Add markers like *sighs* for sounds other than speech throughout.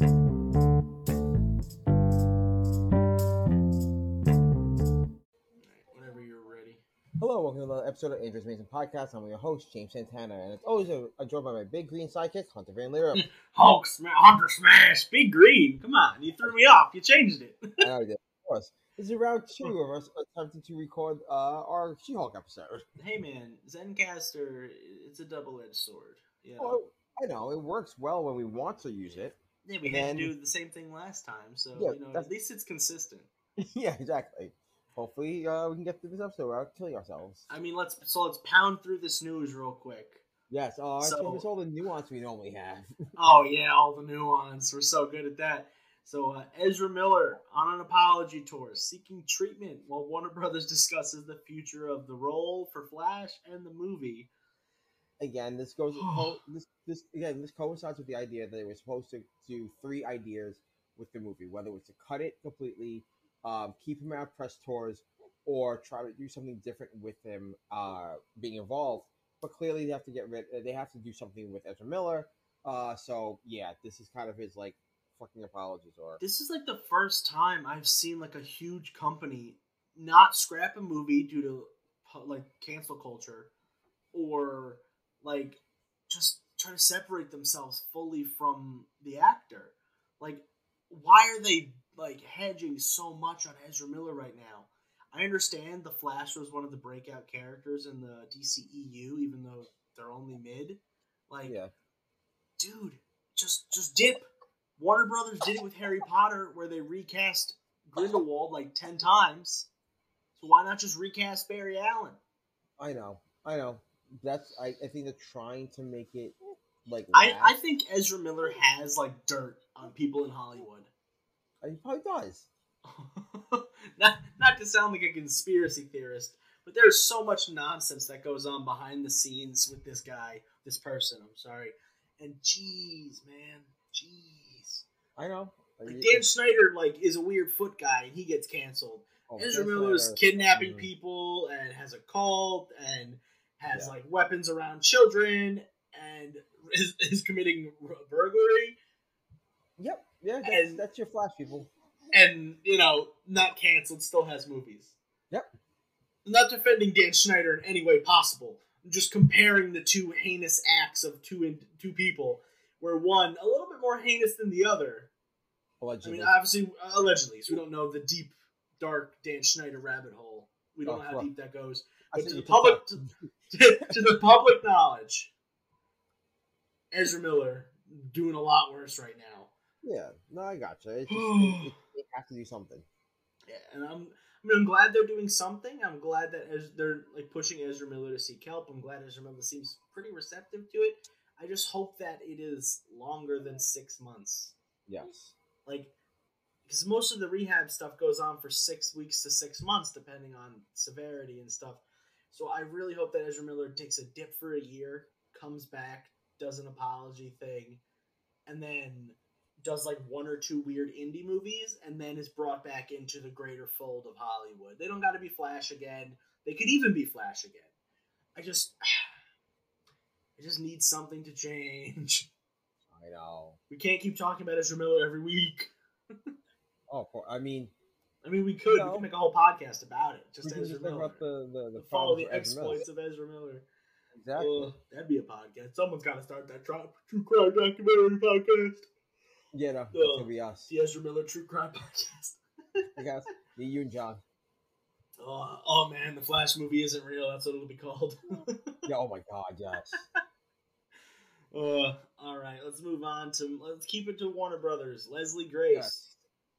Whenever you're ready. Hello, welcome to another episode of Andrews Mason Podcast. I'm your host, James Santana, and it's always a, I'm joined by my big green sidekick, Hunter Van Leer. *laughs* Hulk smash, Hunter smash, big green. Come on, you threw me off. You changed it. I know did, of course. This is round *laughs* two of us attempting to record uh, our She-Hulk episode. *laughs* hey man, Zencastr, it's a double-edged sword. Yeah, Well, I know it works well when we want to use it. Yeah, we had then- to do the same thing last time, so Yeah, you know at least it's consistent. *laughs* yeah, exactly. Hopefully, uh, we can get through this episode without killing ourselves. I mean, let's so let's pound through this news real quick. Yes, uh, So- it's all the nuance we normally have. *laughs* Oh yeah, all the nuance. We're so good at that. So uh, Ezra Miller on an apology tour, seeking treatment while Warner Brothers *laughs* discusses the future of the role for Flash and the movie. again, this goes *sighs* this this again this coincides with the idea that they were supposed to do three ideas with the movie, whether it was to cut it completely, um, keep him out of press tours, or try to do something different with him uh, being involved. But clearly, they have to get rid. uh, They have to do something with Ezra Miller. Uh, so yeah, this is kind of his like fucking apologies or This is like the first time I've seen like a huge company not scrap a movie due to like cancel culture or like just try to separate themselves fully from the actor. Like why are they like hedging so much on Ezra Miller right now? I understand the Flash was one of the breakout characters in the DCEU even though they're only mid. Like yeah. dude, just just dip. Warner Brothers did it with Harry Potter, where they recast Grindelwald like ten times. So why not just recast Barry Allen? I know, I know. That's I, I think they're trying to make it like I, I think Ezra Miller has like dirt on people in Hollywood. Uh, he probably does. *laughs* not not to sound like a conspiracy theorist, but there's so much nonsense that goes on behind the scenes with this guy, this person. I'm sorry, and jeez, man, jeez. I know. Like Dan Schneider like is a weird foot guy and he gets canceled. oh, Ezra Miller's Snyder- kidnapping people and has a cult and has Yeah. like weapons around children and *laughs* is, is committing burglary Yep. Yeah, that's, And- that's your flash, people. and you know not canceled still has movies. Yep. Not defending Dan Schneider in any way possible. I'm just comparing the two heinous acts of two in, two people, where one a little bit more heinous than the other. Allegedly. I mean, obviously, allegedly, so we don't know the deep, dark Dan Schneider rabbit hole. We don't Oh, know how well. deep that goes. But to the public- that. *laughs* to, to the public knowledge, Ezra Miller doing a lot worse right now. Yeah, no, I gotcha. It's just, *sighs* they, have to do something. Yeah, and I'm I mean, I'm glad they're doing something. I'm glad that Ez- they're like pushing Ezra Miller to seek help. I'm glad Ezra Miller seems pretty receptive to it. I just hope that it is longer than six months. Yes. Like, because most of the rehab stuff goes on for six weeks to six months, depending on severity and stuff. So I really hope that Ezra Miller takes a dip for a year, comes back, does an apology thing, and then does like one or two weird indie movies, and then is brought back into the greater fold of Hollywood. They don't got to be Flash again. They could even be Flash again. I just, *sighs* I just need something to change. I know. We can't keep talking about Ezra Miller every week. Oh, I mean, I mean, we could. No. We could make a whole podcast about it. Just Ezra Miller. about the the, the Follow the with Ezra exploits of Ezra Miller. Exactly. Ugh, that'd be a podcast. Someone's got to start that tri- true crime documentary podcast. yeah, no, that's Ugh. gonna be us. The Ezra Miller True Crime *laughs* Podcast. I guess me, you, and John. Oh, oh man, the Flash movie isn't real. That's what it'll be called. *laughs* Yeah. Oh my God. Yes. *laughs* uh, all right, let's move on to. Let's keep it to Warner Brothers. Leslie Grace. Yes.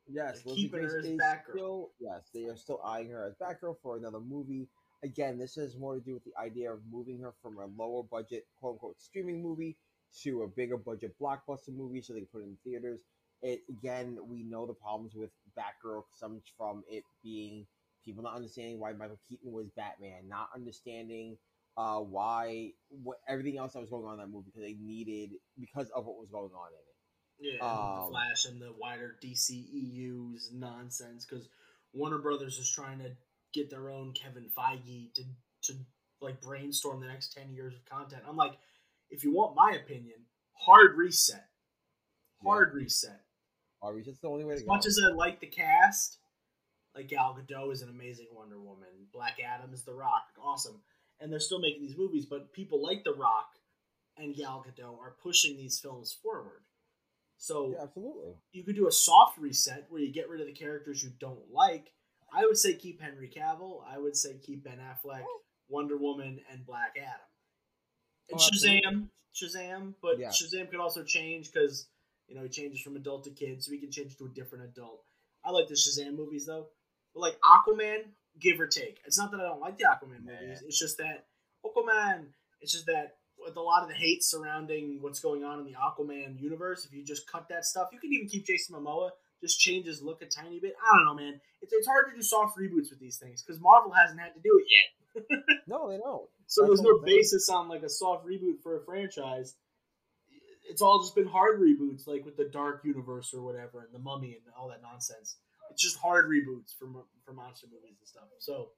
Yes, Leslie keeping her as Batgirl. Still, yes, they are still eyeing her as Batgirl for another movie. Again, this has more to do with the idea of moving her from a lower budget, quote unquote, streaming movie to a bigger budget blockbuster movie so they can put it in theaters. It again, we know the problems with Batgirl comes from it being people not understanding why Michael Keaton was Batman, not understanding uh, why what everything else that was going on in that movie because they needed because of what was going on in it. Yeah, Um, the Flash and the wider DCEU's nonsense because Warner Brothers is trying to get their own Kevin Feige to to like brainstorm the next ten years of content. I'm like, if you want my opinion, hard reset, hard reset. Obviously, it's the only way to As go. much as I like the cast, like Gal Gadot is an amazing Wonder Woman. Black Adam is The Rock, awesome, and they're still making these movies. But people like The Rock and Gal Gadot are pushing these films forward. So yeah, absolutely. you could do a soft reset where you get rid of the characters you don't like. I would say keep Henry Cavill. I would say keep Ben Affleck, oh. Wonder Woman, and Black Adam. And Oh. Shazam, Shazam, but Yeah. Shazam could also change because you know he changes from adult to kid, so he can change to a different adult. I like the Shazam movies though, but like Aquaman, give or take. It's not that I don't like the Aquaman Nah. movies. It's just that Aquaman. It's just that with a lot of the hate surrounding what's going on in the Aquaman universe, if you just cut that stuff, you can even keep Jason Momoa, just change his look a tiny bit. I don't know, man. It's, it's hard to do soft reboots with these things because Marvel hasn't had to do it yet. *laughs* No, they don't. So That's there's no basis on like a soft reboot for a franchise. It's all just been hard reboots, like with the Dark Universe or whatever, and the Mummy and all that nonsense. It's just hard reboots for for monster movies and stuff. So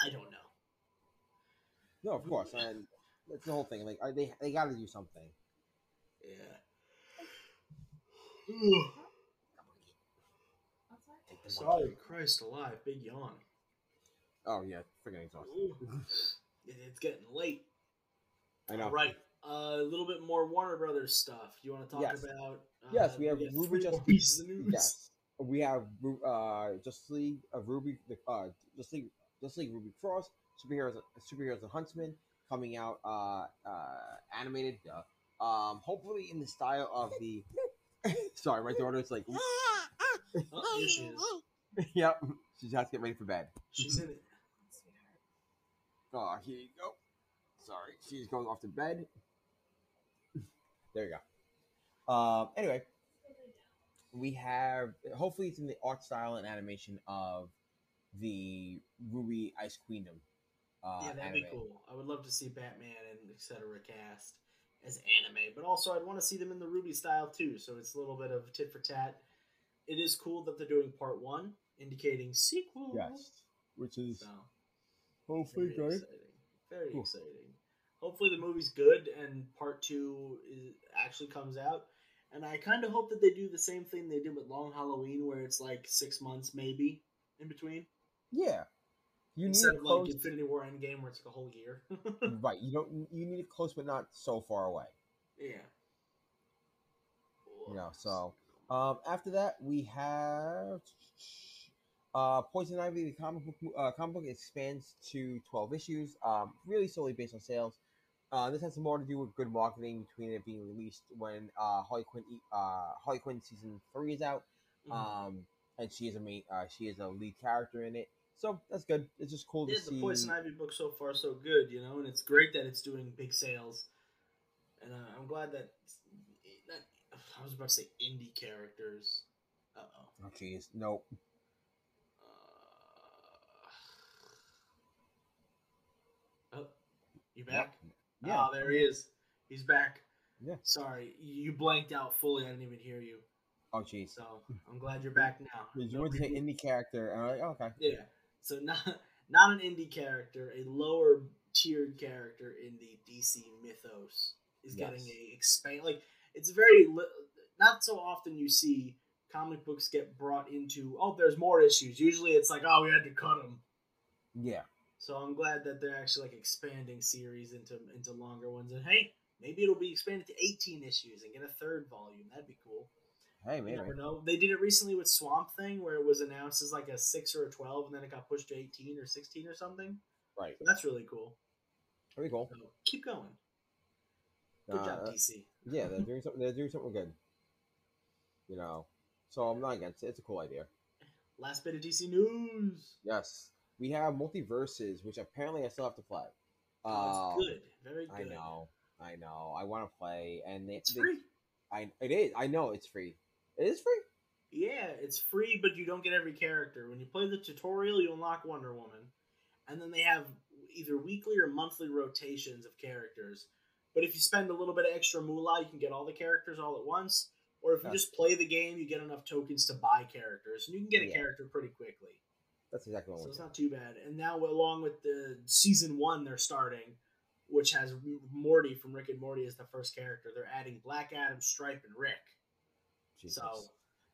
I don't know. No, of course, and that's the whole thing. Like, I, they they got to do something. Yeah. Sorry, Christ alive, big yawn. Oh yeah, freaking exhausted. It's getting late. I know. All right, uh, a little bit more Warner Brothers stuff. You want to talk Yes. about? Uh, Yes, we have Ruby just pieces of news. Yes, we have uh, Justice League of RWBY, the uh, Justice League, Justice League RWBY Cross, superheroes, superheroes and Huntsman coming out uh, uh, animated. Duh. Um, hopefully in the style of the. *laughs* Sorry, my daughter's like. *laughs* Oh, here she is. *laughs* yep, she has to get ready for bed. She's in it. Oh, here you go. Sorry, she's going off to bed. *laughs* There you go. Um, anyway, we have hopefully it's in the art style and animation of the RWBY Ice Queendom. Uh, yeah, that'd anime. be cool. I would love to see Batman and etc. cast as anime, but also I'd want to see them in the RWBY style too. So it's a little bit of tit for tat. It is cool that they're doing part one, indicating sequel. Yes, which is So hopefully very good. exciting. Very Cool. exciting. Hopefully the movie's good and part two is, actually comes out. And I kind of hope that they do the same thing they did with Long Halloween, where it's like six months maybe in between, Yeah, you need instead it of like. Infinity War Endgame, where it's like a whole year. *laughs* right, you don't. You need it close, but not so far away. yeah. You know. So um, after that, we have uh, Poison Ivy. The comic book uh, comic book expands to twelve issues, um, really solely based on sales. Uh, this has more to do with good marketing between it being released when uh, Harley Quinn uh, Harley Quinn season three is out, Mhm. um, and she is a main uh, she is a lead character in it. So that's good. It's just cool yeah, to the see. Poison Ivy book so far so good, you know, and it's great that it's doing big sales. And uh, I'm glad that, that I was about to say indie characters. Uh oh. Oh jeez, nope. Uh, oh, you back? Yeah. Oh, there he is. He's back. Yeah. Sorry, you blanked out fully. I didn't even hear you. Oh jeez. So I'm glad you're back now. You No went to say reboot. indie character, and I'm like, oh, okay. Yeah. So not *laughs* not an indie character, a lower tiered character in the DC mythos is Yes. getting a expand. Like it's very li- not so often you see comic books get brought into. Oh, there's more issues. Usually it's like, oh, we had to cut them. Yeah. So I'm glad that they're actually like expanding series into into longer ones. And hey, maybe it'll be expanded to 18 issues and get a third volume. That'd be cool. Hey, You never know. They did it recently with Swamp Thing, where it was announced as like a six or a 12, and then it got pushed to 18 or 16 or something. Right. That's really cool. Pretty cool. So keep going. Good job, Uh, DC. yeah, they're *laughs* doing something. They're doing something good. You know, so I'm not against it. It's a cool idea. Last bit of DC news. Yes, we have MultiVersus, which apparently I still have to play. Oh, Uh, it's good. Very good. I know, I know. I want to play, and It's free. I it is. I know it's free. It is free. Yeah, it's free, but you don't get every character. When you play the tutorial, you unlock Wonder Woman, and then they have either weekly or monthly rotations of characters. But if you spend a little bit of extra moolah, you can get all the characters all at once. Or if you Yes. just play the game, you get enough tokens to buy characters, and you can get a Yeah. character pretty quickly. That's exactly what So it's not too bad. And now, along with the season one, they're starting, which has Morty from Rick and Morty as the first character. They're adding Black Adam, Stripe, and Rick. Jesus. So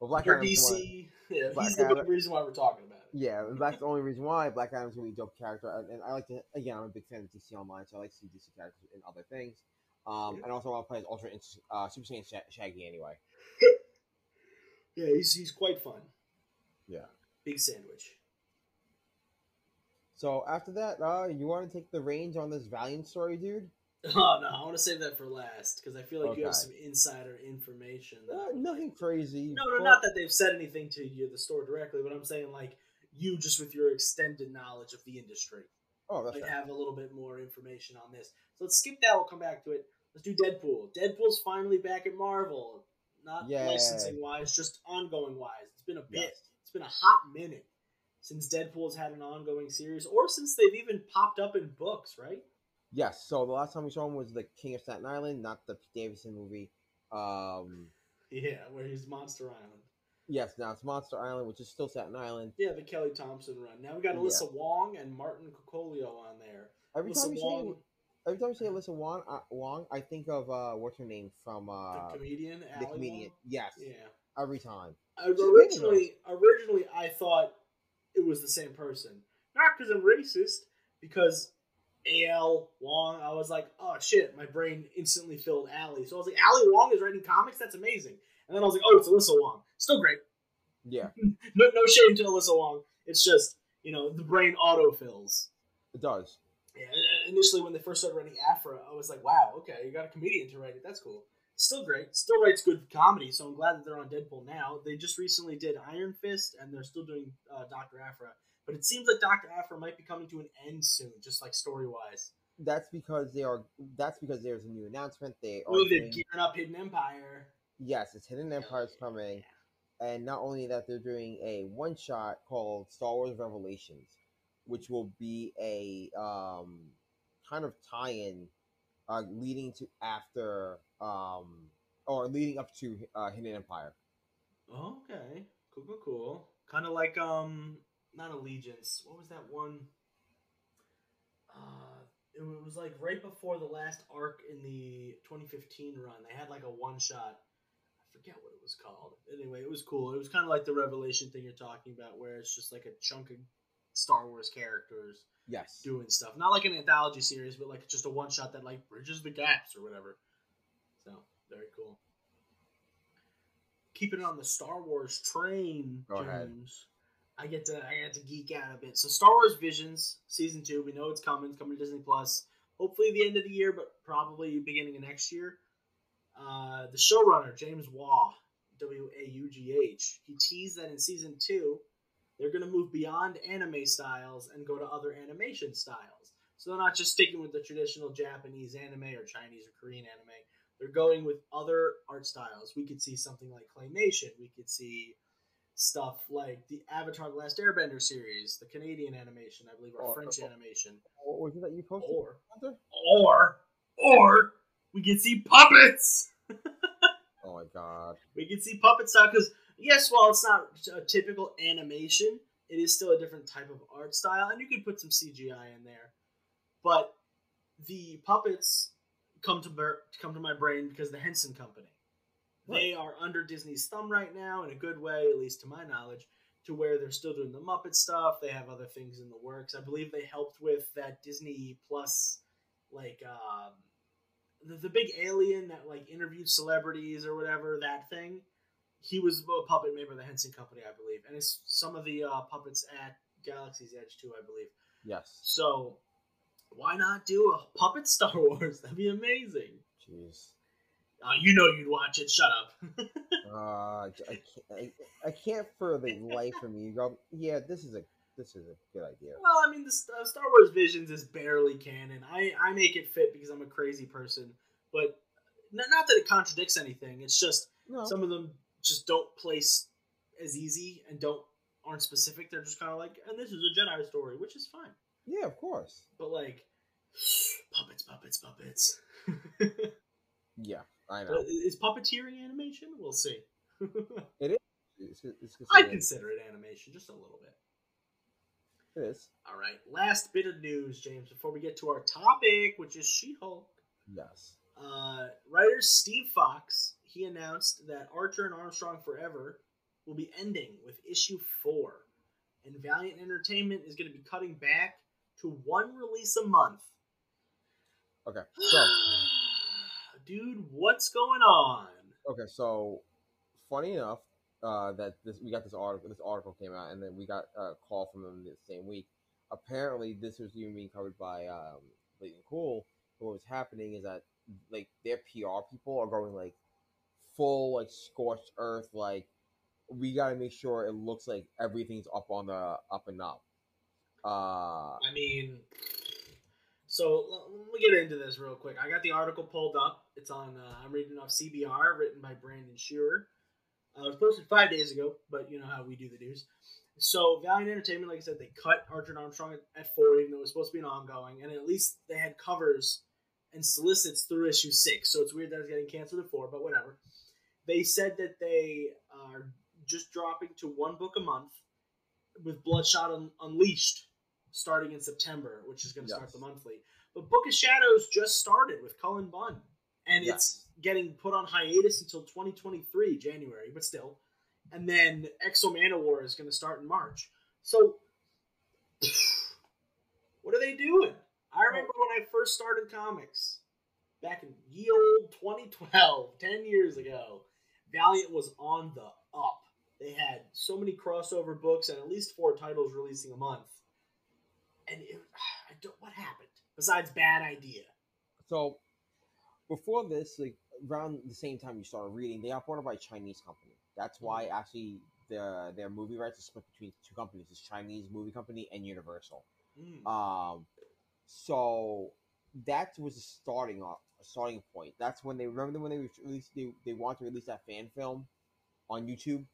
Well, Black Adam's the one- DC, *laughs* yeah, Black he's the Adam- big reason why we're talking about it. Yeah, and that's the only reason why Black Adam's gonna dope character, and, and I like to. Again, I'm a big fan of DC Online, so I like to see DC characters in other things. Um, and also I'll play as Ultra uh, Super Saiyan Sha- Shaggy anyway. *laughs* Yeah, he's he's quite fun. Yeah. Big sandwich. So after that, uh, you want to take the reins on this Valiant story, dude? *laughs* Oh no, I want to save that for last because I feel like you have some insider information. That Uh, nothing crazy. No, no, but- not that they've said anything to you, the store directly, but I'm saying like you just with your extended knowledge of the industry Oh, that's right. have a little bit more information on this. So let's skip that. We'll come back to it. Let's do Deadpool. Deadpool's finally back at Marvel. Not Yay. licensing wise, just ongoing wise. It's been a bit. Yes. It's been a hot minute since Deadpool's had an ongoing series, or since they've even popped up in books, right? Yes. So the last time we saw him was the King of Staten Island, not the Pete Davidson movie. Um, Yeah, where he's Monster Island. yes. Now it's Monster Island, which is still Staten Island. Yeah, the Kelly Thompson run. Now we got Yeah. Alyssa Wong and Martin Coccolo on there. Every Alyssa time you Wong, say every time you say Alyssa Wong, uh, Wong, I think of uh, what's her name from uh, the comedian, the comedian. Wong? Yes. Yeah. Every time. I, originally, originally, I thought it was the same person. Not because I'm racist, because Ali Wong. I was like, oh shit, my brain instantly filled Ali. So I was like, Ali Wong is writing comics. That's amazing. And then I was like, oh, it's Alyssa Wong. Still great. Yeah, *laughs* No, no shame to Alyssa Wong. It's just you know the brain autofills. it does. Yeah, initially when they first started writing Aphra, I was like, wow, okay, you got a comedian to write it. That's cool. Still great. Still writes good comedy, so I'm glad that they're on Deadpool now. They just recently did Iron Fist, and they're still doing uh, Dr. Aphra. But it seems like Dr. Aphra might be coming to an end soon, just like story wise. That's because they are. That's because there's a new announcement. They are. Oh, they're doing- gearing up Hidden Empire. yes, it's Hidden Empire's coming, and not only that, they're doing a one shot called Star Wars Revelations, which will be a um, kind of tie-in, uh, leading to after um, or leading up to uh, Hidden Empire. Okay. Cool, cool, cool. Kind of like, um, not Allegiance. What was that one? Uh, it was like right before the last arc in the 2015 run. They had like a one shot. I forget what it was called. Anyway, it was cool. It was kind of like the Revelation thing you're talking about, where it's just like a chunk of Star Wars characters Yes. doing stuff. Not like an anthology series, but like just a one shot that like bridges the gaps or whatever. So very cool. Keeping it on the Star Wars train, Go ahead. I get to I get to geek out a bit. So Star Wars Visions season two, we know it's coming. It's coming to Disney Plus. Hopefully the end of the year, but probably beginning of next year. Uh, the showrunner James Waugh, W A U G H, he teased that in season two they're going to move beyond anime styles and go to other animation styles. So they're not just sticking with the traditional Japanese anime or Chinese or Korean anime. They're going with other art styles. We could see something like claymation. We could see stuff like the Avatar: The Last Airbender series, the Canadian animation, I believe, or Or- French or- animation, was it that you posted? or or or we could see puppets. *laughs* Oh my god. we can see puppet style because yes, while it's not a typical animation, it is still a different type of art style, and you can put some CGI in there. But the puppets come to ber- come to my brain because the Henson Company. They are under Disney's thumb right now in a good way, at least to my knowledge, to where they're still doing the Muppet stuff. They have other things in the works. I believe they helped with that Disney Plus, like um, the, the big alien that like interviewed celebrities or whatever that thing. He was a puppet made by the Henson Company, I believe, and it's some of the uh, puppets at Galaxy's Edge too, I believe. Yes. So why not do a puppet *laughs* Star Wars? That'd be amazing. Jeez. Uh, you know you'd watch it. Shut up. *laughs* Uh, I can't. I, I can't for the life of me go. Yeah, this is a this is a good idea. Well, I mean, the uh, Star Wars Visions is barely canon. I, I make it fit because I'm a crazy person, but n- not that it contradicts anything. It's just No. some of them just don't place as easy and don't aren't specific. They're just kind of like, and this is a Jedi story, which is fine. yeah, of course. But like, *sighs* puppets, puppets, puppets. *laughs* Yeah, I know. But is puppeteering animation? We'll see. *laughs* It's, it's I consider it animation, just a little bit. It is. All right, last bit of news, James, before we get to our topic, which is She-Hulk. Yes. Uh, writer Steve Fox he announced that Archer and Armstrong Forever will be ending with issue four, and Valiant Entertainment is going to be cutting back to one release a month. Okay, *sighs* so Dude, what's going on? okay, so funny enough, uh, that this we got this article. This article came out, and then we got a call from them the same week. Apparently, this was even being covered by um, Bleeding Cool. But what was happening is that like their PR people are going like full like scorched earth. Like we got to make sure it looks like everything's up on the up and up. Uh, I mean, so let me get into this real quick. I got the article pulled up. It's on. Uh, I'm reading off CBR, written by Brandon Shearer. Uh, it was posted five days ago, but you know how we do the news. So Valiant Entertainment, like I said, they cut Archer Armstrong at four, even though it was supposed to be an ongoing, and at least they had covers and solicits through issue six. So it's weird that it's getting canceled at four, but whatever. They said that they are just dropping to one book a month with Bloodshot Un- Unleashed starting in September, which is going to start the monthly. But Book of Shadows just started with Cullen Bunn, and Yes. it's getting put on hiatus until 2023 January, but still. And then X-O Manowar is going to start in March. So, *sighs* what are they doing? I remember when I first started comics back in ye old 2012, 10 years ago. Valiant was on the up. They had so many crossover books and at least four titles releasing a month. And it, *sighs* I don't, what happened besides bad idea? so before this, like around the same time you started reading, they got bought by a Chinese company. That's why actually the their movie rights are split between two companies: this Chinese movie company and Universal. Mm. Um, so that was a starting off, a starting point. That's when they remember when they released they, they wanted to release that fan film on YouTube.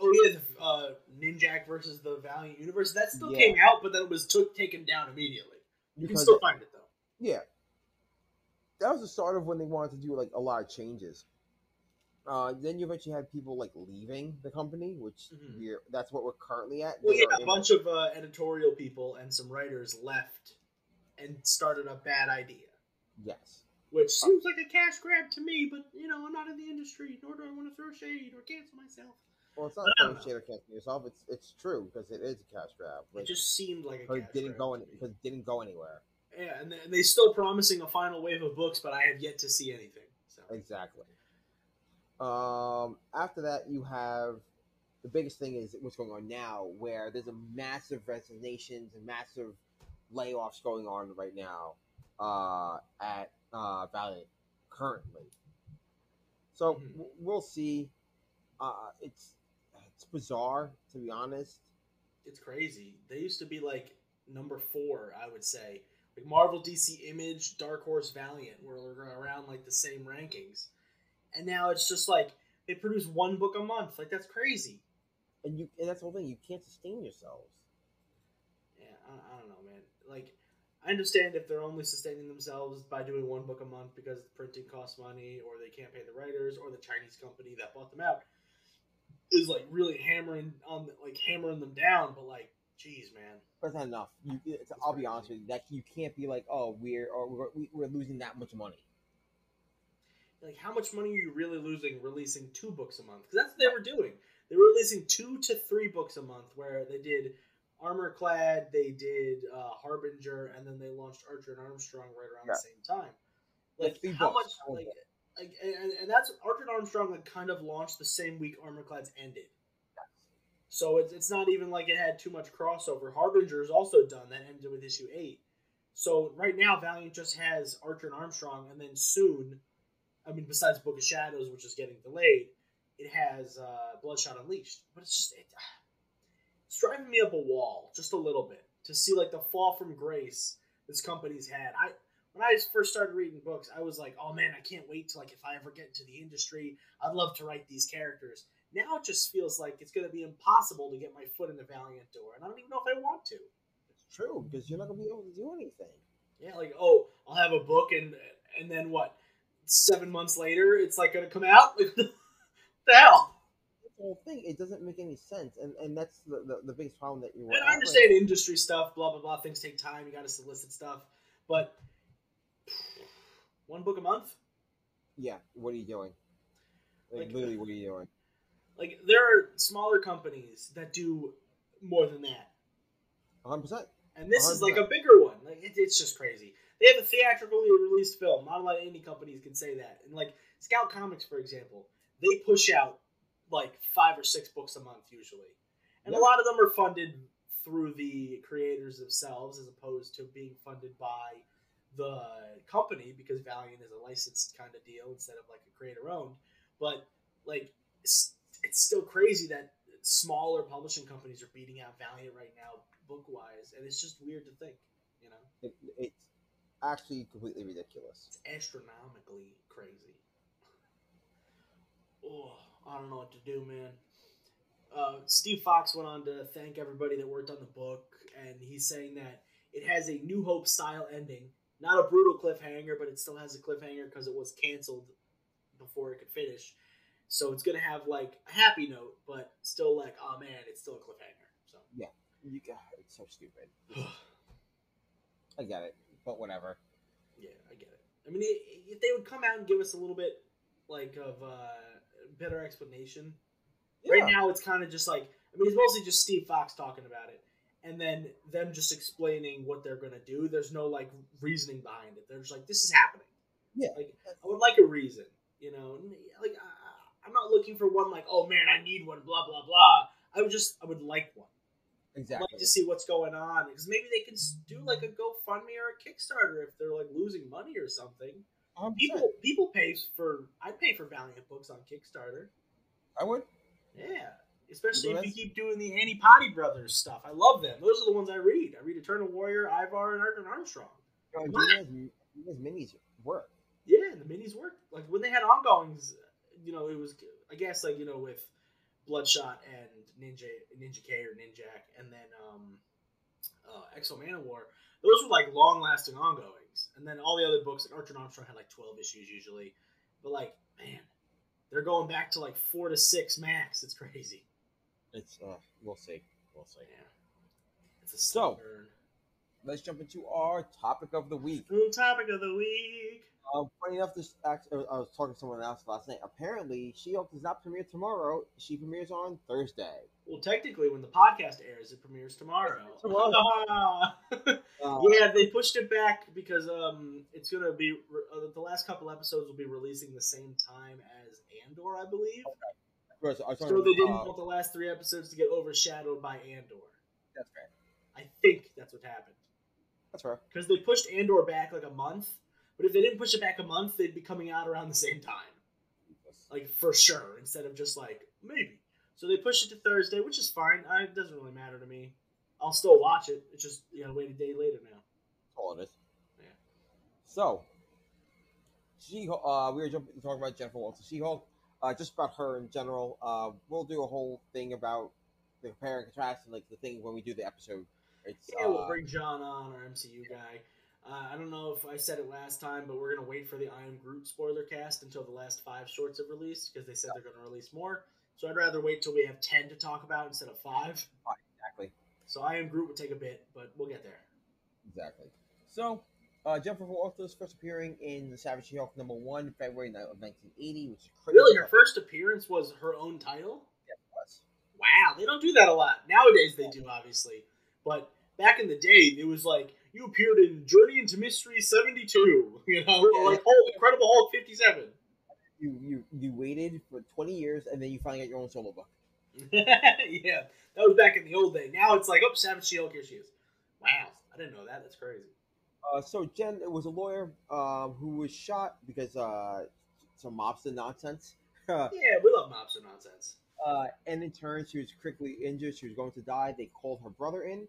Oh yeah, the uh, Ninjak versus the Valiant Universe that still Yeah. came out, but then it was took taken down immediately. You can still find it though. yeah, that was the start of when they wanted to do like a lot of changes. Uh, then you eventually had people like leaving the company, which Mhm. we're that's what we're currently at. Well, They yeah, a bunch of uh, editorial people and some writers left and started a bad idea, yes. which seems like a cash grab to me. But you know, I'm not in the industry, nor do I want to throw shade or cancel myself. Well, it's not But I don't throwing shade or canceling yourself. It's it's true because it is a cash grab. It just seemed like a cash it didn't grab go in, because it didn't go anywhere. Yeah, and they, and they still promising a final wave of books, but I have yet to see anything. So Exactly. Um, after that, you have the biggest thing is what's going on now, where there's a massive resignations and massive layoffs going on right now uh, at uh, Valiant currently. So Mhm. we'll see. Uh, it's it's bizarre to be honest. it's crazy. They used to be like number four, I would say. Like Marvel, DC, Image, Dark Horse, Valiant were around like the same rankings, and now it's just like they produce one book a month. Like that's crazy. And you and that's the whole thing. You can't sustain yourselves. Yeah, I, I don't know, man. Like I understand if they're only sustaining themselves by doing one book a month because the printing costs money, or they can't pay the writers, or the Chinese company that bought them out is like really hammering on like hammering them down. But like, geez, man. that's not enough. You, it's, I'll be honest with you. That you can't be like, oh, we're or we're, we're losing that much money. like how much money are you really losing releasing two books a month? Because that's what they were doing. They were releasing two to three books a month, where they did Armor Clad, they did uh, Harbinger, and then they launched Archer and Armstrong right around Yeah. the same time. Like how much? books. Like, like and, and that's Archer and Armstrong like kind of launched the same week Armor Clad's ended. So it's, it's not even like it had too much crossover. Harbinger is also done. That ended with issue eight. So right now, Valiant just has Archer and Armstrong, and then soon, I mean, besides Book of Shadows, which is getting delayed, it has uh, Bloodshot Unleashed. But it's just it, it's driving me up a wall just a little bit to see like the fall from grace this company's had. I when I first started reading books, I was like, oh man, I can't wait to like if I ever get into the industry, I'd love to write these characters. Now it just feels like it's going to be impossible to get my foot in the Valiant door, and I don't even know if I want to. It's true because you're not gonna be able to do anything. Yeah, like oh, I'll have a book, and and then what? Seven months later, it's like going to come out. *laughs* The hell? Whole thing. It doesn't make any sense, and and that's the the, the biggest problem that you. And I understand industry stuff, blah blah blah. Things take time. You got to solicit stuff, but one book a month. Yeah. What are you doing? Like, Like- literally, what are you doing? Like there are smaller companies that do more than that, 100. percent and this is like a bigger one. Like it, it's just crazy. They have a theatrically released film. Not a lot of indie companies can say that. And like Scout Comics, for example, they push out like five or six books a month usually, and Yeah. a lot of them are funded through the creators themselves as opposed to being funded by the company because Valiant is a licensed kind of deal instead of like a creator owned. But like it's, it's still crazy that smaller publishing companies are beating out Valiant right now book wise, and it's just weird to think, you know, It, it's actually completely ridiculous. it's astronomically crazy. Oh, I don't know what to do, man. Uh, Steve Fox went on to thank everybody that worked on the book, and he's saying that it has a New Hope style ending. Not a brutal cliffhanger, but it still has a cliffhanger because it was canceled before it could finish. So it's gonna have like a happy note, but still like, oh man, it's still a cliffhanger. So yeah, You, God, it's so stupid. *sighs* I get it, but whatever. Yeah, I get it. I mean, if they would come out and give us a little bit like of uh, better explanation. Right now, it's kind of just like I mean, it's mostly just Steve Fox talking about it, and then them just explaining what they're gonna do. There's no like reasoning behind it. They're just like, this is happening. Yeah. Like I would like a reason, you know. Like I, I'm not looking for one like, oh man, I need one. Blah blah blah. I would just I would like one. I'd exactly. like to see what's going on because maybe they can do like a GoFundMe or a Kickstarter if they're like losing money or something. 100%. People people pay for I pay for Valiant books on Kickstarter. I would. Yeah, especially if you keep doing the Annie Potty Brothers stuff. I love them. Those are the ones I read. I read Eternal Warrior, Ivar, and Arthur Armstrong. You know, Come on. Dina's, Dina's minis work. Yeah, the minis work. Like when they had ongoings, you know, it was I guess like you know with Bloodshot and Ninja Ninja K or Ninjak, and then um, uh, X-O Manowar. Those were like long lasting ongoings, and then all the other books like Archer and Armstrong had like twelve issues usually, but like man, they're going back to like four to six max. It's crazy. It's uh, we'll see. We'll see. Yeah, it's a So- burn. Let's jump into our topic of the week. Topic of the week. Um, funny enough, this act, I was talking to someone else last night. Apparently, She-Hulk does not premiere tomorrow. She premieres on Thursday. Well, technically, when the podcast airs, it premieres tomorrow. Tomorrow. *laughs* Uh, yeah, they pushed it back because um, it's gonna be uh, the last couple episodes will be releasing the same time as Andor, I believe. Was So talking they didn't uh, want the last three episodes to get overshadowed by Andor. That's fair. I think that's what happened That's fair. because they pushed Andor back like a month. But if they didn't push it back a month, they'd be coming out around the same time, like for sure, instead of just like maybe. So they pushed it to Thursday, which is fine. I, it doesn't really matter to me. I'll still watch it. It's just you know wait a day later now. All it is. Yeah. So, She, uh, we were jumping, talking about Jennifer Walters, She-Hulk. Uh, just about her in general. Uh, we'll do a whole thing about the compare and contrast and like the thing when we do the episode. It's Yeah, we'll uh, bring John on, our MCU guy. Uh, I don't know if I said it last time, but we're gonna wait for the I Am Groot spoiler cast until the last five shorts have released because they said they're gonna release more. So I'd rather wait till we have ten to talk about instead of five. exactly. So I Am Groot would take a bit, but we'll get there. Exactly. So, uh, Jennifer Walters first appearing in the Savage She-Hulk number one, February of 1980, which is crazy. Really, her first appearance was her own title. Yeah, it was. Wow, they don't do that a lot nowadays. They do obviously, but back in the day, it was like you appeared in Journey into Mystery seventy two, *laughs* you know, or like Hulk, Incredible Hulk fifty seven. You you you waited for 20 years and then you finally got your own solo book. *laughs* yeah, that was back in the old day. Now it's like, oh, Savage Shield, here she is. Wow, I didn't know that. That's crazy. Uh, so Jen was a lawyer um, who was shot because uh, some mobster nonsense. uh, *laughs* Yeah, we love mobster nonsense. and in turn, she was critically injured. She was going to die. They called her brother in,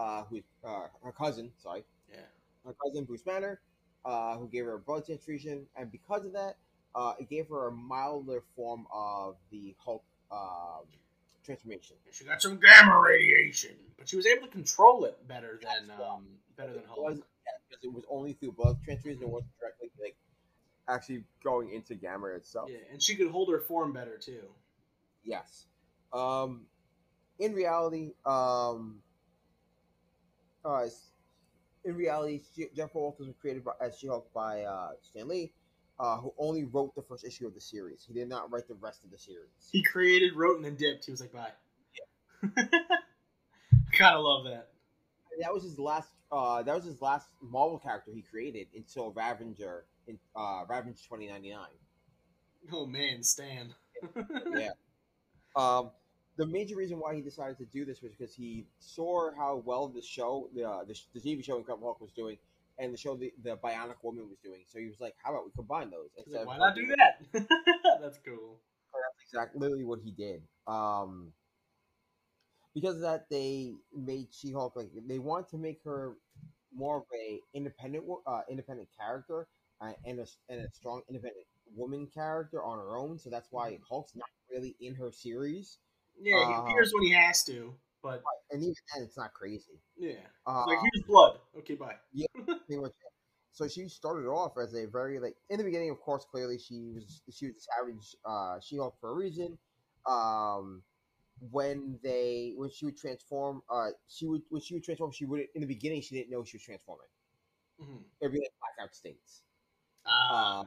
uh, who uh, her cousin, sorry, Yeah. her cousin Bruce Banner, uh, who gave her a blood transfusion, and because of that, uh, it gave her a milder form of the Hulk um, transformation. She got some gamma radiation, but she was able to control it better than um, better than It Hulk. was, yeah, because it was only through blood transfusion. It wasn't directly like actually going into gamma itself. Yeah, and she could hold her form better too. Yes. Um, in reality, um, uh, in reality, Jennifer Walters was created by, as She-Hulk by uh, Stan Lee. uh, who only wrote the first issue of the series. He did not write the rest of the series. He created, wrote, and then dipped. He was like, bye. Yeah. I kind of love that. That was his last. Uh, that was his last Marvel character he created until Ravenger in uh, Ravager twenty ninety nine. Oh man, Stan. yeah. *laughs* Um, the major reason why he decided to do this was because he saw how well the show, the uh, the, the TV show Incredible Hulk was doing, and the show the, the Bionic Woman was doing. So he was like, "How about we combine those?" Like, why not do that? *laughs* That's cool. That's exactly literally what he did. Um, because of that, they made She-Hulk like they want to make her more of a independent, uh, independent character uh, and a and a strong independent woman character on her own. So that's why mm-hmm. Hulk's not really in her series. Yeah, he uh, appears when he has to, but and even then, it's not crazy. Yeah, uh, like here's blood. Okay, bye. yeah. *laughs* So she started off as a very like in the beginning, of course, clearly she was she was a savage uh, She-Hulk for a reason. Um, when they when she would transform, uh, she would when she would transform, she would in the beginning she didn't know she was transforming. Mm-hmm. It'd be like blackout states. Uh, uh,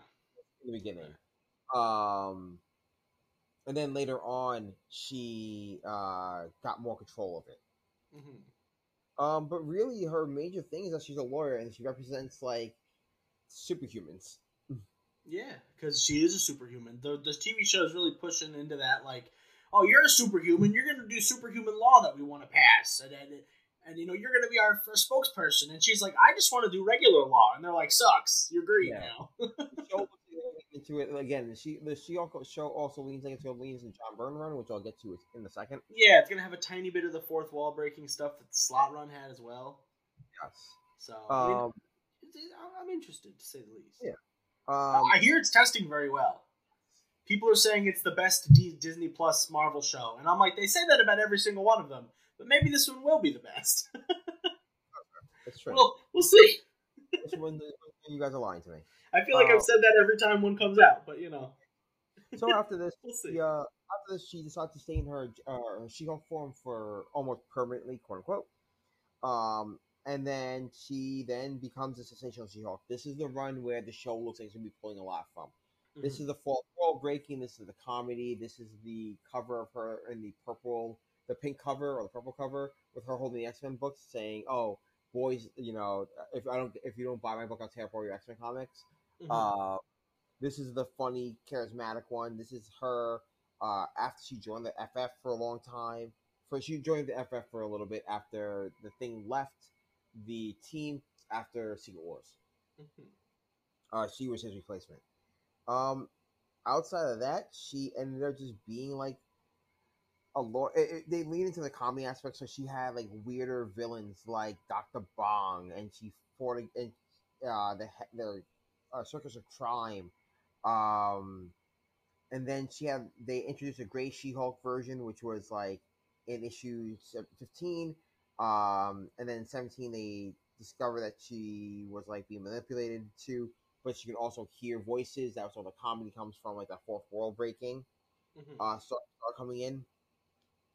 in the beginning. Um, and then later on, she uh, got more control of it. Mm-hmm. Um, but really, her major thing is that she's a lawyer and she represents like superhumans. Yeah, because she is a superhuman. The the TV show is really pushing into that, like, oh, you're a superhuman, you're gonna do superhuman law that we want to pass, and, and and you know you're gonna be our spokesperson. And she's like, I just want to do regular law, and they're like, sucks, you're green yeah. now. *laughs* into it again. She the she also show also leans gonna leans in John Byrne run, which I'll get to in a second. Yeah, it's gonna have a tiny bit of the fourth wall breaking stuff that the Slott run had as well. Yes. So I mean, um, I'm interested to say the least. Yeah. Um, I hear it's testing very well. People are saying it's the best D- Disney Plus Marvel show, and I'm like, they say that about every single one of them, but maybe this one will be the best. *laughs* That's true. We'll we'll see. when, you guys are lying to me. I feel like uh, I've said that every time one comes out, but you know. so after this, *laughs* we'll see. uh, after this, she decided to stay in her uh, She-Hulk form for almost permanently, quote unquote. Um, and then she then becomes a sensational She-Hulk. This is the run where the show looks like it's gonna be pulling a lot from. Mm-hmm. This is the fall wall breaking. This is the comedy. This is the cover of her in the purple, the pink cover or the purple cover with her holding the X Men books, saying, "Oh, boys, you know, if I don't, if you don't buy my book, I'll tear apart your X Men comics." Mm-hmm. Uh, this is the funny, charismatic one. This is her uh, after she joined the FF for a long time. For she joined the FF for a little bit after the thing left the team after Secret Wars. Mm-hmm. Uh, she was his replacement. Um, outside of that, she ended up just being like a lot. they lean into the comedy aspect, so she had like weirder villains like Doctor Bong, and she fought and uh, the the uh, Circus of Crime. Um, and then she had they introduced a Gray She-Hulk version, which was like in issue fifteen. Um, and then seventeen they discover that she was like being manipulated too, but she could also hear voices. That's where the comedy comes from, like that fourth wall breaking. Mm-hmm. Uh, start, start coming in.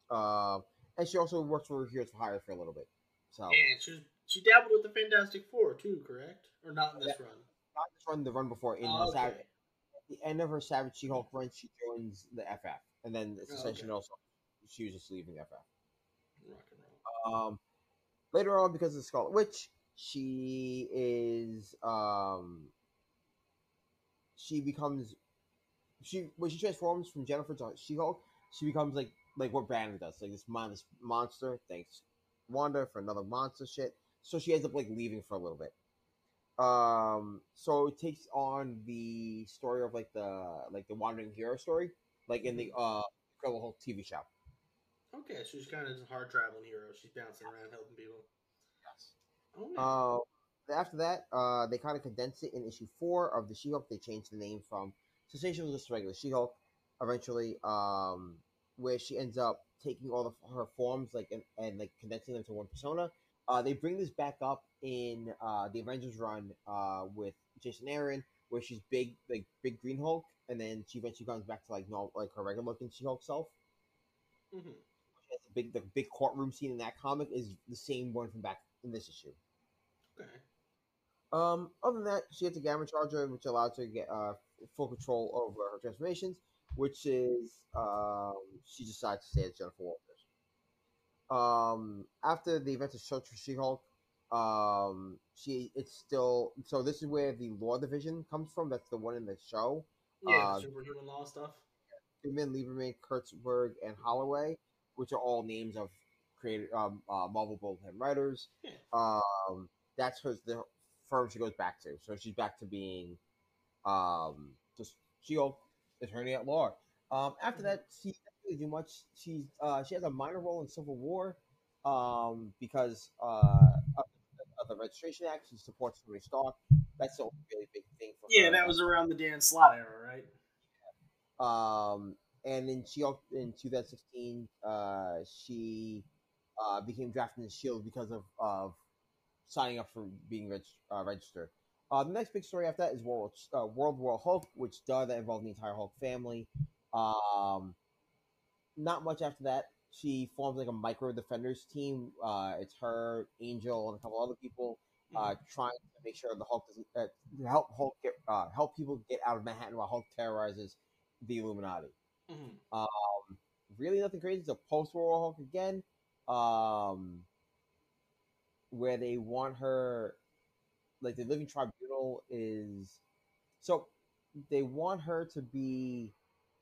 Uh, and she also works for Heroes for Hire for a little bit. So yeah, she she dabbled with the Fantastic Four too, correct? Or not in this run? Not this run, the run before. In oh, the, okay. at the end of her Savage She Hulk run, she joins the FF, and then essentially oh, okay. also she was just leaving FF. Um, later on, because of the Scarlet Witch, she is um, she becomes she when she transforms from Jennifer to She Hulk, she becomes like like what Banner does, like this monster monster. Thanks Wanda for another monster shit. So she ends up like leaving for a little bit. Um, so it takes on the story of like the like the wandering hero story, like in the mm-hmm. uh Incredible Hulk TV show. Okay, so she's kind of a hard traveling hero. She's bouncing around helping people. Yes. Oh, uh, after that, uh, they kind of condensed it in issue four of the She-Hulk. They changed the name from Sensational just regular She-Hulk. Eventually, um, where she ends up taking all of her forms, like and, and like condensing them to one persona. Uh, they bring this back up in uh, the Avengers run uh, with Jason Aaron, where she's big, like big Green Hulk, and then she eventually comes back to like like her regular looking She Hulk self. Mm-hmm. The big, the big courtroom scene in that comic is the same one from back in this issue. Okay. Um, other than that, she gets a gamma charger, which allows her to get uh, full control over her transformations, which is um, she decides to stay as Jennifer Walters. Um, after the events of Search for She-Hulk, um, she it's still so. This is where the Law Division comes from. That's the one in the show. Yeah, Uh, superhuman law stuff. Goodman, Lieberman, Kurtzberg, and Holliway, which are all names of created um, uh, Marvel Bullpen writers. Yeah. Um, that's her the firm she goes back to. So she's back to being um, just She-Hulk attorney at law. Um, after that, she do much. She's uh, she has a minor role in Civil War um, because uh, of, of the Registration Act. She supports Tony Stark. That's the really big thing for Yeah, her. that was around the Dan Slott era, right? Um, and in she in 2016, uh, she uh, became drafted in the Shield because of, of signing up for being reg- uh, registered. Uh, the next big story after that is World uh, World War Hulk, which does that involved the entire Hulk family. Um, not much after that. She forms like a micro defenders team. Uh, it's her, Angel, and a couple other people uh, trying to make sure the Hulk doesn't uh, help Hulk get uh, help people get out of Manhattan while Hulk terrorizes the Illuminati. Mhm. Um, really nothing crazy. It's a post-war Hulk again, um, where they want her, like the Living Tribunal is, so they want her to be,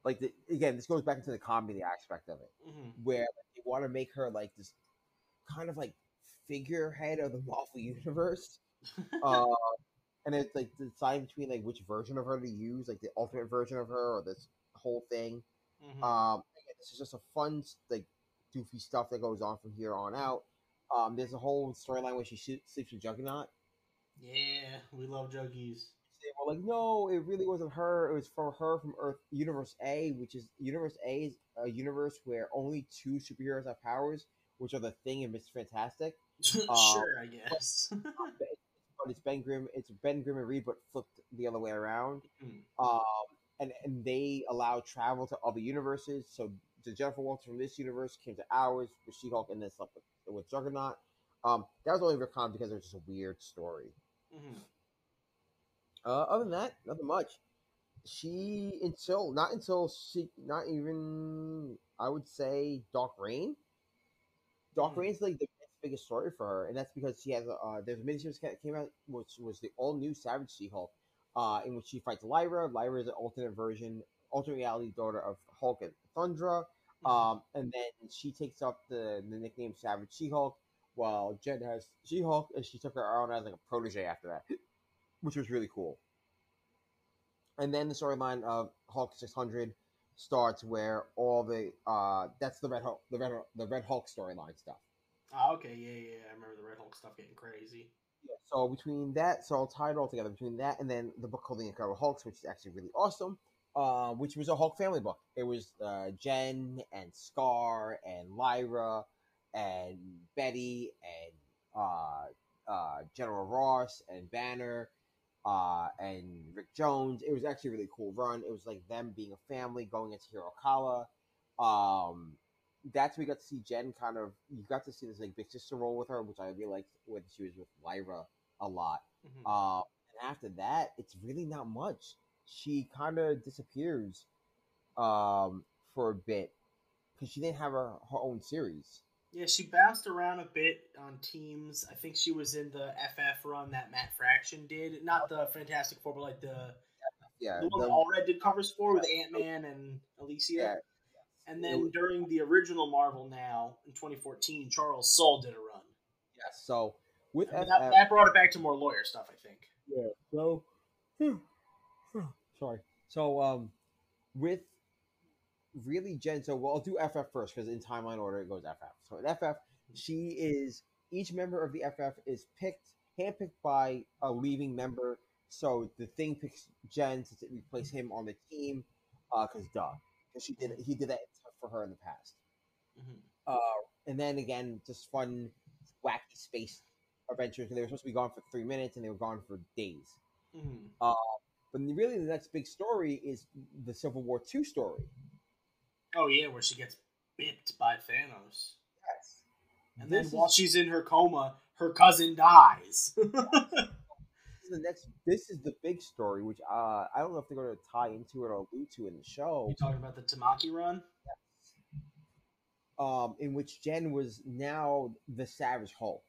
like the again. This goes back into the comedy aspect of it, Mhm. where they want to make her like this kind of like figurehead of the Marvel universe. uh, *laughs* and it's like deciding between like which version of her to use, like the ultimate version of her or this whole thing. Mhm. Um, again, this is just a fun, like, goofy stuff that goes on from here on out. Um, there's a whole storyline where she sleeps with Juggernaut. yeah, we love juggies. Were like, no, it really wasn't her. It was for her from Earth Universe A, which is Universe A is a universe where only two superheroes have powers, which are the Thing and Mr. Fantastic. *laughs* sure, I guess. *laughs* But it's Ben Grimm, it's Ben Grimm and Reed, but flipped the other way around. Mhm. um, and and they allow travel to other universes. So the Jennifer Walters from this universe came to ours with She-Hulk, and then slept with, with Juggernaut. Um, that was only retcon because it was just a weird story. Mhm. Uh, other than that, nothing much. She until not until she not even I would say Dark Reign. Dark Hmm. Reign's like the biggest story for her, and that's because she has a uh, there's a miniseries that came out which was the all new Savage She-Hulk, uh, in which she fights Lyra. Lyra is an alternate version, alternate reality daughter of Hulk and Thundra. Mhm. Um, and then she takes up the, the nickname Savage She-Hulk, while Jen has She-Hulk, and she took her on as like a protege after that, which was really cool. And then the storyline of Hulk 600 starts where all the uh that's the Red Hulk the Red the Red Hulk storyline stuff. Ah, okay, yeah, yeah, I remember the Red Hulk stuff getting crazy. So between that, so I'll tie it all together between that and then the book called The Incredible Hulks, which is actually really awesome. Uh, which was a Hulk family book. It was uh, Jen and Scar and Lyra and Betty and uh, uh, General Ross and Banner uh, and Rick Jones. It was actually a really cool run. It was like them being a family going into Hiro-Kala. Um, that's where we got to see Jen kind of. You got to see this like big sister role with her, which I really liked when she was with Lyra a lot. Mhm. Um, and after that, it's really not much. She kind of disappears um, for a bit because she didn't have her, her own series. Yeah, she bounced around a bit on teams. I think she was in the FF run that Matt Fraction did. Not the Fantastic Four, but like the, Yeah, the one the- that Allred did covers for with Ant Man and Alicia. yeah, And then during the original Marvel now in 2014, Charles Soule did a run. yeah. So with I mean, FF, that, that brought it back to more lawyer stuff, I think. Yeah. So, sorry. So, um, with really Jen, so well, I'll do FF first because in timeline order it goes FF. So in FF, she is each member of the FF is picked, handpicked by a leaving member. So the thing picks Jen to replace him on the team, uh, because duh, because she did he did that for her in the past. Mhm. Uh, and then again, just fun, wacky space adventures. And they were supposed to be gone for three minutes, and they were gone for days. Mhm. But really, the next big story is the Civil War II story. Oh yeah, where she gets bipped by Thanos, Yes. and This then while she's in her coma, her cousin dies. *laughs* is the next. This is the big story, which uh, I don't know if they're going to tie into it or allude to in the show. You talking about the Tamaki run? Um, in which Jen was now the Savage Hulk,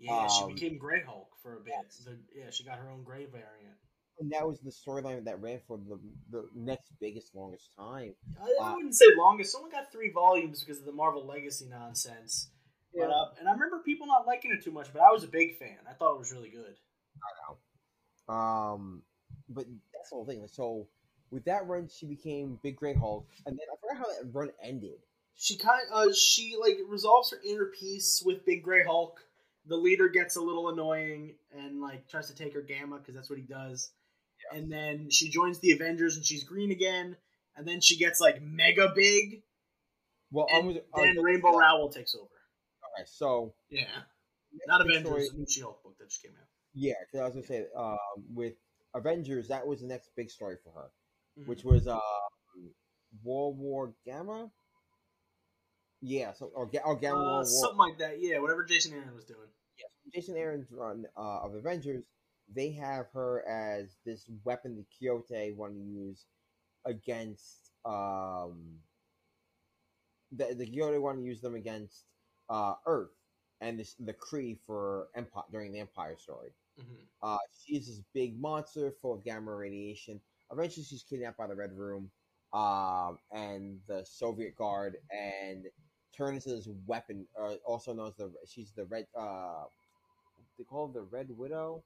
Yeah, she Um, became Grey Hulk for a bit. yes. The, yeah, she got her own Grey variant. And that was the storyline that ran for the the next biggest, longest time. I, I Uh, wouldn't say longest. Only got three volumes because of the Marvel Legacy nonsense. But, uh, and I remember people not liking it too much, but I was a big fan. I thought it was really good. I know. Um, but that's the whole thing. So with that run, she became Big Grey Hulk, and then I forgot how that run ended. She kind uh she like resolves her inner peace with Big Gray Hulk. The leader gets a little annoying and like tries to take her gamma because that's what he does. And then she joins the Avengers and she's green again. And then she gets like mega big. Well, And was then uh, Rainbow Rowell takes over. All right, so Yeah, not Avengers. story- new She-Hulk book that just came out. yeah, 'cause I was gonna say, um, with Avengers, that was the next big story for her, Mhm. which was um, World War Gamma. Yeah, so or, or Gamma Uh, World War. something like that. Yeah, whatever Jason Aaron was doing. Yes, Jason Aaron's run uh, of Avengers, they have her as this weapon that Quixote want to use against um the the Quixote want to use them against uh Earth and this, the Kree for Empire during the Empire story. hmm Uh, she's this big monster full of gamma radiation. Eventually, she's kidnapped by the Red Room um, and the Soviet Guard and turned into this weapon, uh, also known as the. She's the Red. Uh, they call her the Red Widow.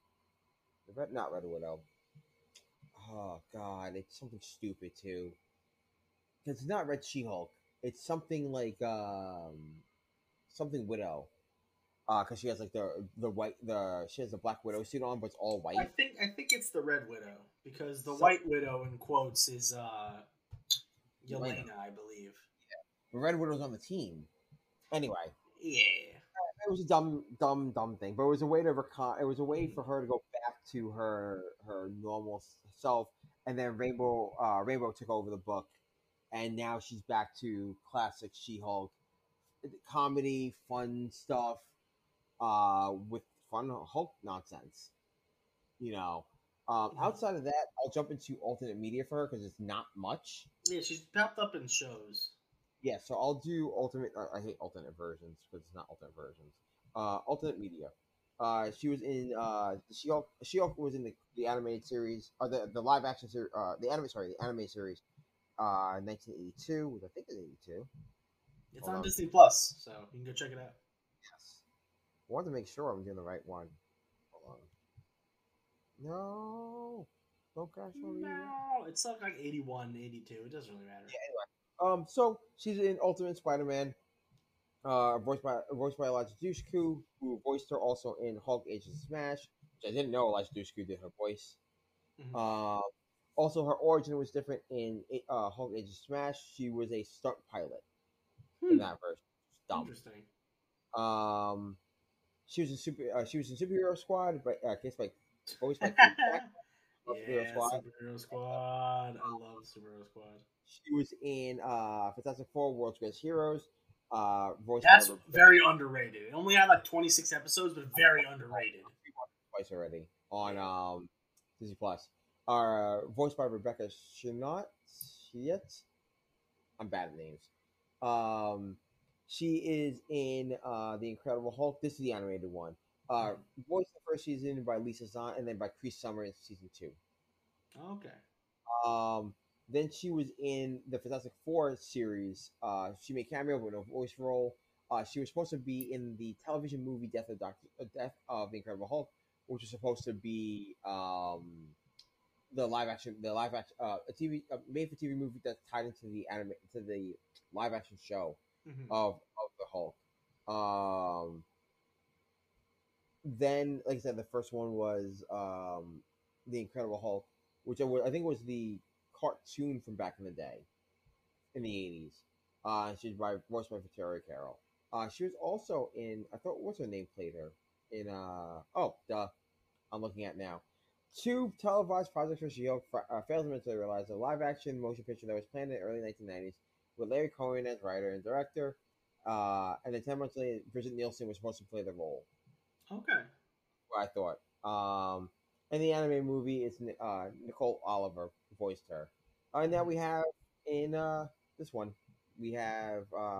The Red, not Red Widow. Oh God, it's something stupid too. 'Cause It's not Red She-Hulk. It's something like um, something Widow. Uh, cause she has like the the white the she has a black widow suit on, but it's all white. I think I think it's the Red Widow because the So- White Widow in quotes is uh Yelena. Yelena, I believe. The Red Widow's on the team. Anyway, Yeah. it was a dumb, dumb, dumb thing, but it was a way to recon. It was a way for her to go back to her her normal self, and then Rainbow uh, Rainbow took over the book, and now she's back to classic She-Hulk, comedy, fun stuff, uh, with fun Hulk nonsense. You know, um, Mhm. outside of that, I'll jump into alternate media for her because it's not much. Yeah, she's popped up in shows. Yeah, so I'll do alternate. I I hate alternate versions because it's not alternate versions. Uh, alternate media. Uh, she was in. Uh, she Hulk. She Hulk was in the, the animated series, or the the live action series. Uh, the anime. Sorry, the anime series. Uh, 1982, which I think is 82. It's Hold on on. Disney Plus, so you can go check it out. Yes. I wanted to make sure I'm doing the right one. Hold on. No, on me. No, it's like like 81, 82. It doesn't really matter. Yeah. Um, so she's in Ultimate Spider-Man, uh, voiced by voiced by Eliza Dushku, who voiced her also in Hulk: Agents of Smash, which I didn't know Eliza Dushku did her voice. Mhm. Um, also, her origin was different in uh, Hulk: Agents of Smash. She was a stunt pilot in Hmm. that version. Dumb. Interesting. Um, she was in super. Uh, she was in Superhero Squad, but uh, case by voiced by *laughs* yeah, Superhero Squad. Superhero Squad. I love Superhero Squad. She was in uh, Fantastic Four: World's Greatest Heroes. Uh, That's very underrated. It only had like 26 episodes, but very underrated. twice already on um Disney Plus. Uh, voiced by Rebecca Chenot. Shit, I'm bad at names. Um, she is in uh the Incredible Hulk. This is the animated one. Uh, voiced the first season by Lisa Zane, and then by Cree Summer in season two. Okay. Um, then she was in the Fantastic Four series. Uh, she made cameo with a voice role. Uh, she was supposed to be in the television movie Death of Doctor uh, Death of the Incredible Hulk, which was supposed to be um, the live action, the live action, uh, a TV a made for TV movie that's tied into the anime to the live action show Mhm. of of the Hulk. Um, then, like I said, the first one was um, the Incredible Hulk, which I, I think was the cartoon from back in the day, in the eighties. Uh, she's by voiced by Victoria Carroll. Uh, she was also in. I thought what's her name played her in. Uh, oh, duh. I'm looking at now. Two televised projects for She-Hulk uh, failed to materialize. A live-action motion picture that was planned in the early 1990s with Larry Cohen as writer and director. Uh, and then 10 months later, Brigitte Nielsen was supposed to play the role. Okay. I thought. Um, And the anime movie is uh, Nicole Oliver voiced her. Uh, and now we have in uh, this one, we have uh,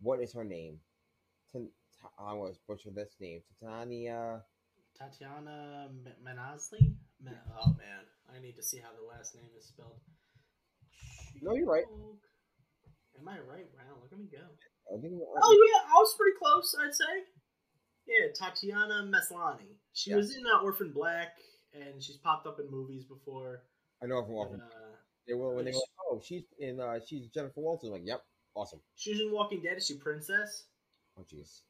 what is her name? I was butcher this name. Titania. Tatiana M- Manasli? Ma- oh man, I need to see how the last name is spelled. No, you're right. Am I right? Wow, look at me go. I think. Oh yeah, I was pretty close. I'd say. Yeah, Tatiana Maslany. She Yeah. was in uh, Orphan Black, and she's popped up in movies before. I know her from Walking. uh, They were when they were like, "Oh, she's in. Uh, she's Jennifer Walters." I'm like, "Yep, awesome." she was in Walking Dead. Is she Princess? Oh, jeez.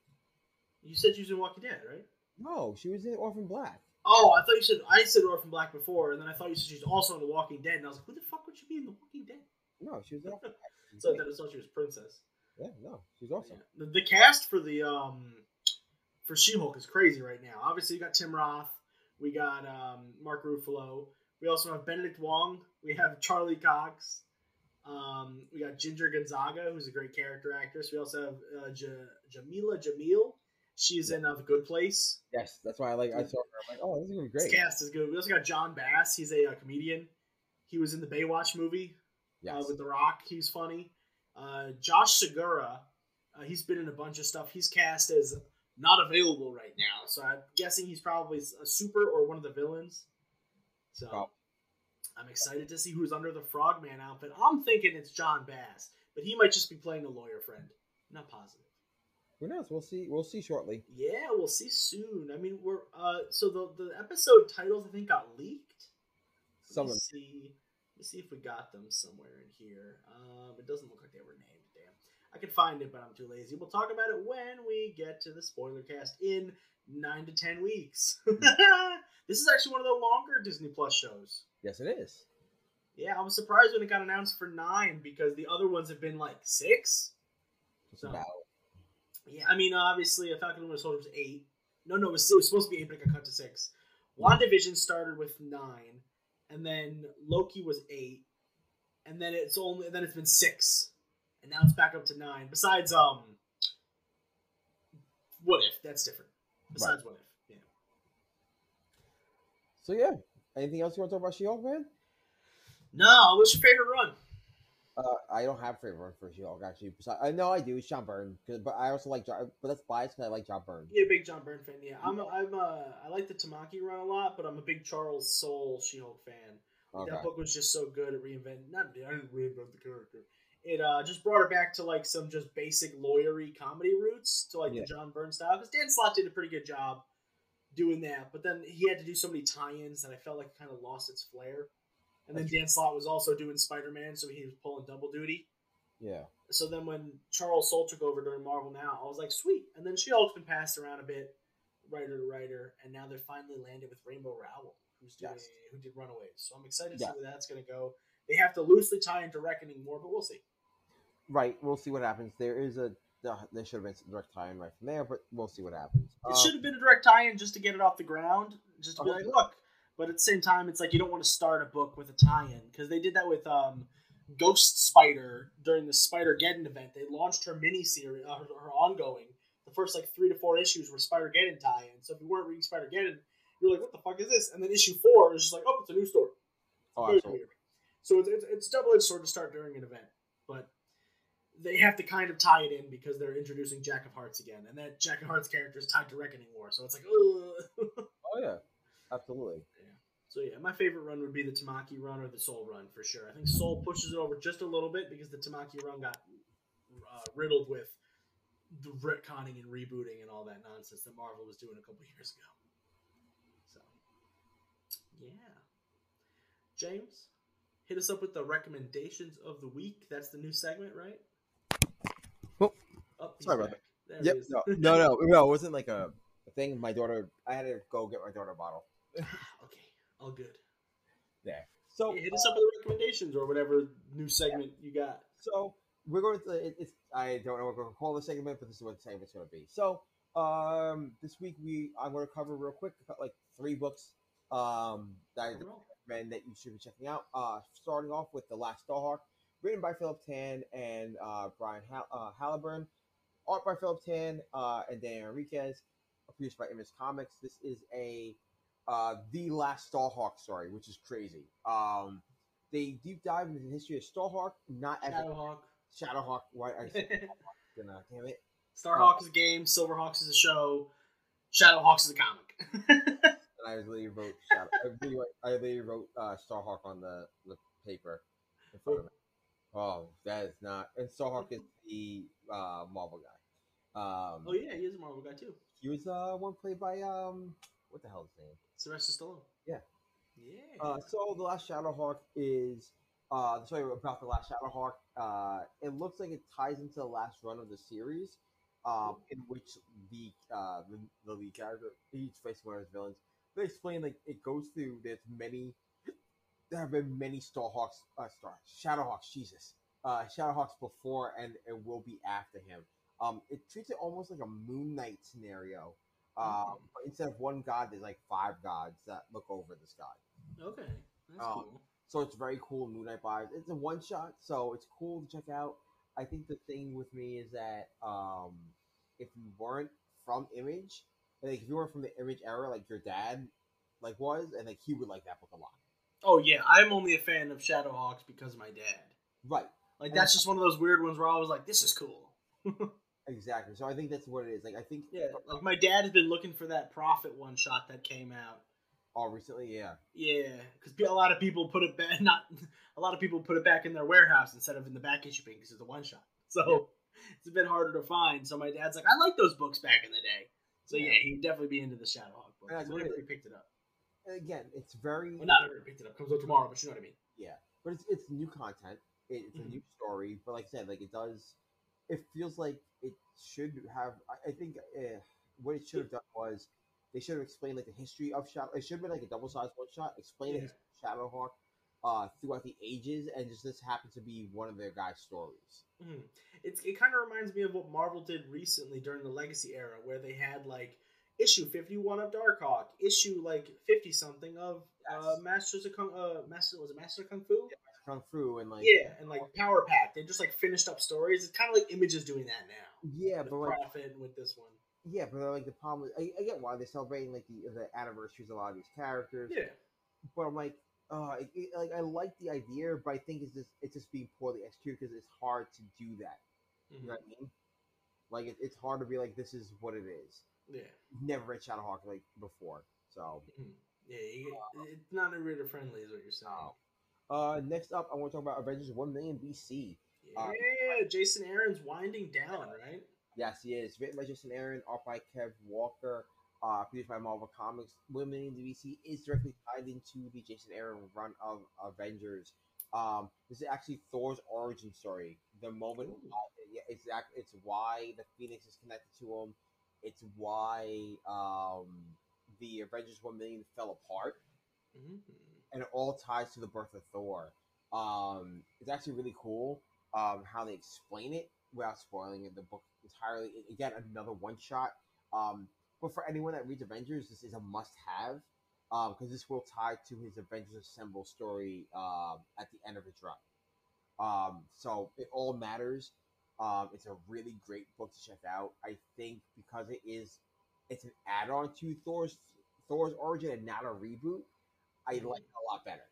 You said she was in Walking Dead, right? No, she was in Orphan Black. Oh, I thought you said I said Orphan Black before, and then I thought you said she's also in The Walking Dead, and I was like, who the fuck would she be in The Walking Dead? No, she was *laughs* in Orphan Black. So I thought she was Princess. yeah, no, she's awesome. The, the cast for the um for She-Hulk is crazy right now. Obviously, you got Tim Roth, we got um, Mark Ruffalo, we also have Benedict Wong, we have Charlie Cox, um, we got Ginger Gonzaga, who's a great character actress. We also have uh, J- Jameela Jamil. She's in uh, The Good Place. Yes, that's why I like. I saw her. I'm like, "Oh, this is gonna be great. This great." cast is good. We also got Jon Bass. He's a, uh comedian. He was in the Baywatch movie uh, Yes. with The Rock. He's funny. Uh, Josh Segarra. Uh, he's been in a bunch of stuff. He's cast as not available right now, so I'm guessing he's probably a super or one of the villains. So I'm excited to see who's under the Frogman outfit. I'm thinking it's Jon Bass, but he might just be playing a lawyer friend. Not positive. Who knows? We'll see. We'll see shortly. Yeah, we'll see soon. I mean, we're uh, so the the episode titles I think got leaked. Some Let of me see. Let me see if we got them somewhere in here. Um, it doesn't look like they were named. Damn. I can find it, but I'm too lazy. We'll talk about it when we get to the spoiler cast in nine to ten weeks. *laughs* this is actually one of the longer Disney Plus shows. yes, it is. Yeah, I was surprised when it got announced for nine because the other ones have been like six. So- about. Yeah, I mean, obviously, a Falcon and Winter Soldier was eight. No, no, it was, it was supposed to be eight, but it got cut to six. WandaVision started with nine, and then Loki was eight, and then it's only then it's been six, and now it's back up to nine. Besides, um, what if that's different? Besides, what if? So yeah. Anything else you want to talk about She-Hulk, man? No, what's your favorite run? Uh, I don't have a favorite one for She-Hulk actually. I know I do. It's John Byrne, but I also like John. But that's biased because I like John Byrne. Yeah, big John Byrne fan. Yeah, I'm. A, I'm. A, I like the Tamaki run a lot, but I'm a big Charles Soule She-Hulk fan. Okay. That book was just so good at reinvent. Not I didn't reinvent the character. It uh, just brought her back to like some just basic lawyery comedy roots to like Yeah. the John Byrne style. Because Dan Slott did a pretty good job doing that, but then he had to do so many tie-ins that I felt like it kind of lost its flair. And then Dan Slott was also doing Spider-Man, so he was pulling double duty. Yeah. So then when Charles Soule took over during Marvel Now, I was like, sweet. And then She-Hulk's been passed around a bit, writer to writer, and now they're finally landed with Rainbow Rowell, who's doing Yes. who did Runaways. So I'm excited to Yeah. see where that's going to go. They have to loosely tie into Reckoning more, but we'll see. Right. We'll see what happens. There is a. There should have been some direct tie-in right from there, but we'll see what happens. It Uh, should have been a direct tie-in just to get it off the ground, just to be Okay. like, look. But at the same time, it's like you don't want to start a book with a tie-in because they did that with um, Ghost Spider during the Spider Geddon event. They launched her mini series, uh, her, her ongoing. The first like three to four issues were Spider Geddon tie-in. So if you weren't reading Spider Geddon, you're like, what the fuck is this? And then issue four is just like, oh, it's a new story. oh, Very absolutely. weird. So it's, it's, it's double edged sword to start during an event, but they have to kind of tie it in because they're introducing Jack of Hearts again, and that Jack of Hearts character is tied to Reckoning War, so it's like, ugh. *laughs* Oh yeah. Absolutely. so yeah, my favorite run would be the Tamaki run or the Soule run for sure. I think Soule pushes it over just a little bit because the Tamaki run got uh, riddled with the retconning and rebooting and all that nonsense that Marvel was doing a couple years ago. So yeah, James, hit us up with the recommendations of the week. That's the new segment, right? Sorry about back. There Yep. No, *laughs* no, no, no. It wasn't like a, thing. My daughter. I had to go get my daughter a bottle. *sighs* okay, all good. There. So Yeah, hit us up with the recommendations or whatever new segment you got. So we're going to. It, it's I don't know what we're going to call the segment, but this is what the segment's going to be. So um, this week we I'm going to cover real quick like three books um, that I recommend that you should be checking out. Uh, starting off with The Last Starhawk, written by Philip Tan and uh, Brian Hall- uh, Halliburton, art by Philip Tan uh, and Dan Enriquez, produced by Image Comics. This is a uh, the last Starhawk story, which is crazy. Um, they deep dive into the history of Starhawk, not Shadowhawk. Shadowhawk. Why? I said *laughs* gonna damn it. Starhawk is a game. Silverhawks is a show. Shadowhawks is a comic. *laughs* And I literally wrote Shadow. I literally, I literally wrote uh, Starhawk on the, the paper in front of me. Oh, that is not. And Starhawk is *laughs* the uh, Marvel guy. Um, oh yeah, he is a Marvel guy too. he was uh, one played by um, what the hell is his name? Sylvester Stallone. Yeah. Yeah. Uh, so the last Shadowhawk is uh, the story about the last Shadowhawk. Uh, it looks like it ties into the last run of the series, um, in which the uh, the, the lead character he's facing one of his villains. They explain like it goes through. There's many. There have been many Starhawks, uh, Star Shadowhawks. Jesus, uh, Shadowhawks before and it will be after him. Um, it treats it almost like a Moon Knight scenario. Um, but instead of one god, there's like five gods that look over the sky. okay. That's um, cool. So it's very cool Moon Knight vibes. It's a one shot, so it's cool to check out. I think the thing with me is that um, if you weren't from Image, like if you weren't from the Image era, like your dad like was, and like he would like that book a lot. Oh yeah, I'm only a fan of Shadowhawks because of my dad. Right. Like that's just one of those weird ones where I was like, "This is cool." *laughs* Exactly. So I think that's what it is. Like I think Yeah, like my dad has been looking for that Prophet one shot that came out. oh recently, yeah. Yeah, because a lot of people put it back. *laughs* Not a lot of people put it back in their warehouse instead of in the back issue bin because it's a one shot. So *laughs* it's a bit harder to find. So my dad's like, I like those books back in the day. So yeah, Yeah. he would definitely be into the Shadowhawk book. Yeah, I it's never really- really picked it up. Again, it's very Well, not never picked it up. Comes out tomorrow, but you know what I mean. Yeah, but it's it's new content. It, it's Mhm. a new story, but like I said, like it does. It feels like it should have. I, I think uh, what it should have done was they should have explained like the history of Shadow. It should have been like a double sized one shot, explain the Yeah. history of Shadowhawk uh, throughout the ages, and just this happened to be one of their guys' stories. Mhm. It's it kind of reminds me of what Marvel did recently during the Legacy era, where they had like issue fifty one of Darkhawk, issue like fifty something of uh, Masters of Kung. Uh, Master was it Master of Kung Fu? Kung Fu and like Yeah, and like Power Pack, they just like finished up stories. It's kind of like Images doing that now. yeah, but like Prophet with this one. yeah, but like the problem is, I, I get why they're celebrating like the the anniversaries of a lot of these characters. Yeah, but I'm like, uh, it, it- like I like the idea, but I think it's just it's just being poorly executed because it's hard to do that. You Mhm. know what I mean? Like it, it's hard to be like, this is what it is. Yeah, never read Shadowhawk like before, so. Mhm. yeah. You, it's not a reader friendly, is what you're saying. Uh, next up, I want to talk about Avengers One Million BC. Yeah, Uh, Jason Aaron's winding down, right? Yes, he is written by Jason Aaron, art by Kev Walker, uh, produced by Marvel Comics. One Million BC is directly tied into the Jason Aaron run of Avengers. Um, this is actually Thor's origin story. The moment, uh, yeah, it's it's why the Phoenix is connected to him. It's why um, the Avengers One Million fell apart, Mhm. and it all ties to the birth of Thor. Um, it's actually really cool um, how they explain it without spoiling it, the book entirely. Again, another one shot. Um, but for anyone that reads Avengers, this is a must have because this will tie to his Avengers Assemble story um, at the end of its run. Um, so it all matters. Um, it's a really great book to check out. I think because it is, it's an add-on to Thor's Thor's origin and not a reboot. I Mhm. like it a lot better.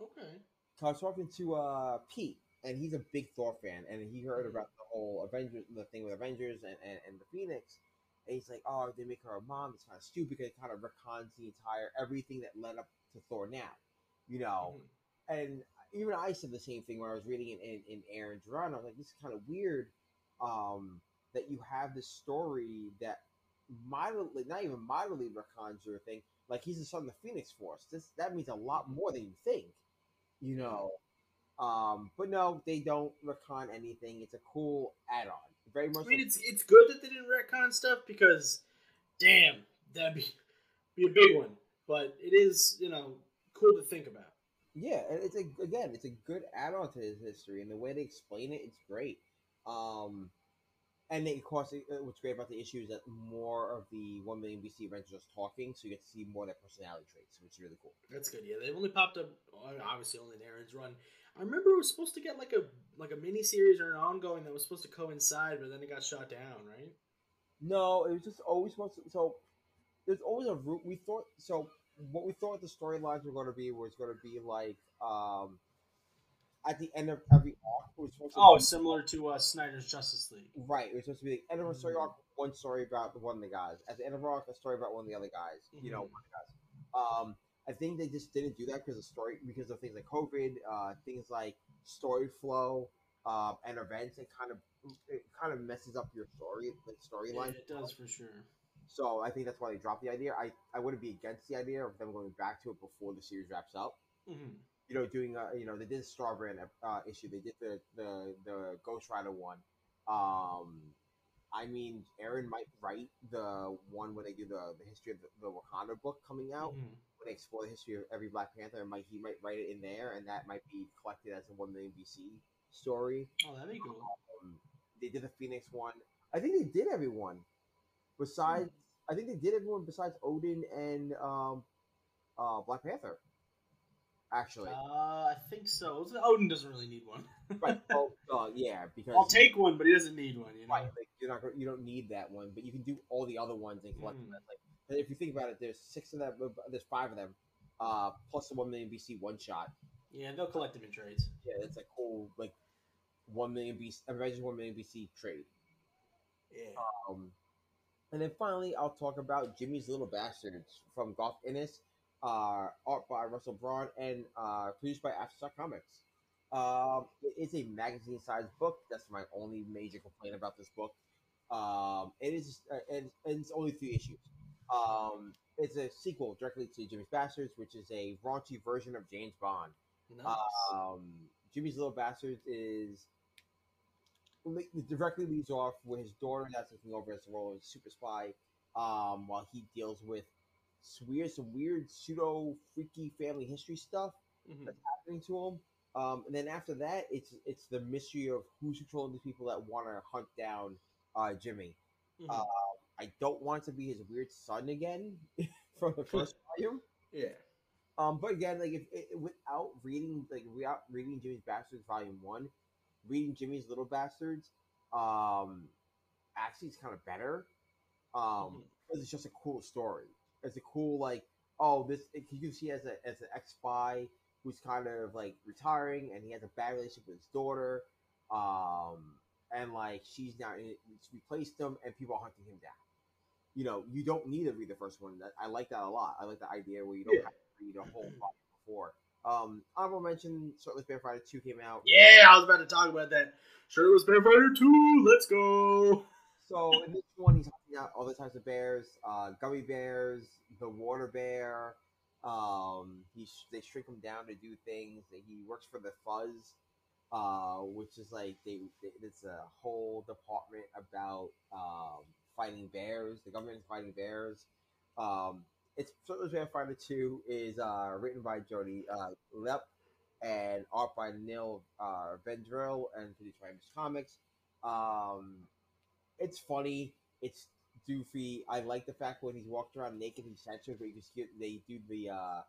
Okay. So I was talking to uh, Pete, and he's a big Thor fan, and he heard Mhm. about the whole Avengers, the thing with Avengers and, and, and the Phoenix, and he's like, "Oh, they make her a mom. It's kind of stupid. because It kind of recons the entire everything that led up to Thor now, you know." Mhm. And even I said the same thing when I was reading it in, in Aaron's run. I was like, "This is kind of weird um, that you have this story that mildly, not even mildly recons your thing. Like he's the son of the Phoenix Force. This that means a lot more than you think." you know. Um, but no, they don't recon anything. It's a cool add-on. Very I much. mean, like- it's it's good that they didn't retcon stuff because, damn, that'd be be a big one. But it is, you know, cool to think about. Yeah, and it's a again, it's a good add-on to his history, and the way they explain it, it's great. Um, and then, of course, it, uh, what's great about the issue is that more of the one million BC Avengers are just talking, so you get to see more of their personality traits, which is really cool. That's good. Yeah, they only popped up uh, obviously only in Aaron's run. I remember it was supposed to get like a like a mini series or an ongoing that was supposed to coincide, but then it got shot down, right? No, it was just always supposed to. So there's always a route. We thought so. What we thought the storylines were going to be was going to be like um, at the end of every arc. It was supposed to Oh, be, similar to uh, Snyder's Justice League. right. It was supposed to be the end of a story Mhm. arc, one story about one of the guys. At the end of the arc, a story about one of the other guys. You know, Mhm. one of the guys. Um, I think they just didn't do that because of story, because of things like COVID, uh, things like story flow, um, and events. It kind of it kind of messes up your story, like Yeah, storyline. it does for sure. So I think that's why they dropped the idea. I, I wouldn't be against the idea of them going back to it before the series wraps up. hmm You know, doing uh, you know they did the Star Brand uh, issue. They did the the the Ghost Rider one. Um, I mean, Aaron might write the one when they do the, the history of the, the Wakanda book coming out. Mhm. When they explore the history of every Black Panther, and might he might write it in there, and that might be collected as a one million BC story. Oh, that'd be cool. Um, they did the Phoenix one. I think they did everyone. Besides, I think they did everyone besides Odin and um, uh, Black Panther. Actually, Uh, I think so. Odin doesn't really need one. *laughs* right? Oh, uh, yeah, because I'll take one, but he doesn't need one. You know. right, like, you're not you don't need that one, but you can do all the other ones and collect them. Mm. That's Like, if you think about it, there's six of them. There's five of them, uh, plus the one million BC one shot. Yeah, they'll collect them in trades. Yeah, that's a cool like one million BC. Imagine one million BC trade. Yeah. Um, and then finally, I'll talk about Jimmy's Little Bastards from Garth Ennis, uh, art by Russell Braun, and uh, produced by Aftershock Comics. Um, it is a magazine-sized book. That's my only major complaint about this book. Um, it is, uh, and, and it's only three issues. Um, it's a sequel directly to Jimmy's Bastards, which is a raunchy version of James Bond. Nice. Um, Jimmy's Little Bastards is directly leads off with his daughter that's taking over as the role of super spy, um, while he deals with weird, some weird pseudo freaky family history stuff Mhm. happening to him. Um, and then after that, it's it's the mystery of who's controlling the people that want to hunt down uh, Jimmy. Mhm. uh, I don't want to be his weird son again *laughs* from the first *laughs* volume. yeah. Um, but again, like if it, without reading, like without reading Jimmy's Bastards Volume One, reading Jimmy's Little Bastards, um, actually is kind of better. Um, Mhm. because it's just a cool story. It's a cool like, oh, this you see as a as an ex spy who's kind of like retiring, and he has a bad relationship with his daughter, um, and like she's now in, replaced him, and people are hunting him down. You know, you don't need to read the first one. I like that a lot. I like the idea where you don't Yeah. have to read a whole volume before. Um, honorable mention: Shirtless Bear Fighter Two came out. Yeah, I was about to talk about that. Shirtless Bear Fighter 2, let's go! So in this one, he's hunting out other types of bears, uh, gummy bears, the water bear. Um, he sh- they shrink him down to do things. He works for the Fuzz, uh, which is like they, they it's a whole department about um, fighting bears. The government is fighting bears. Um, it's Shirtless Bear Fighter Two is uh, written by Jody uh, LeHeup and art by Nil uh, Vendrell and produced by Image Comics. Um, it's funny. It's doofy. I like the fact when he's walked around naked, he's censored, but you can see it, they do the uh,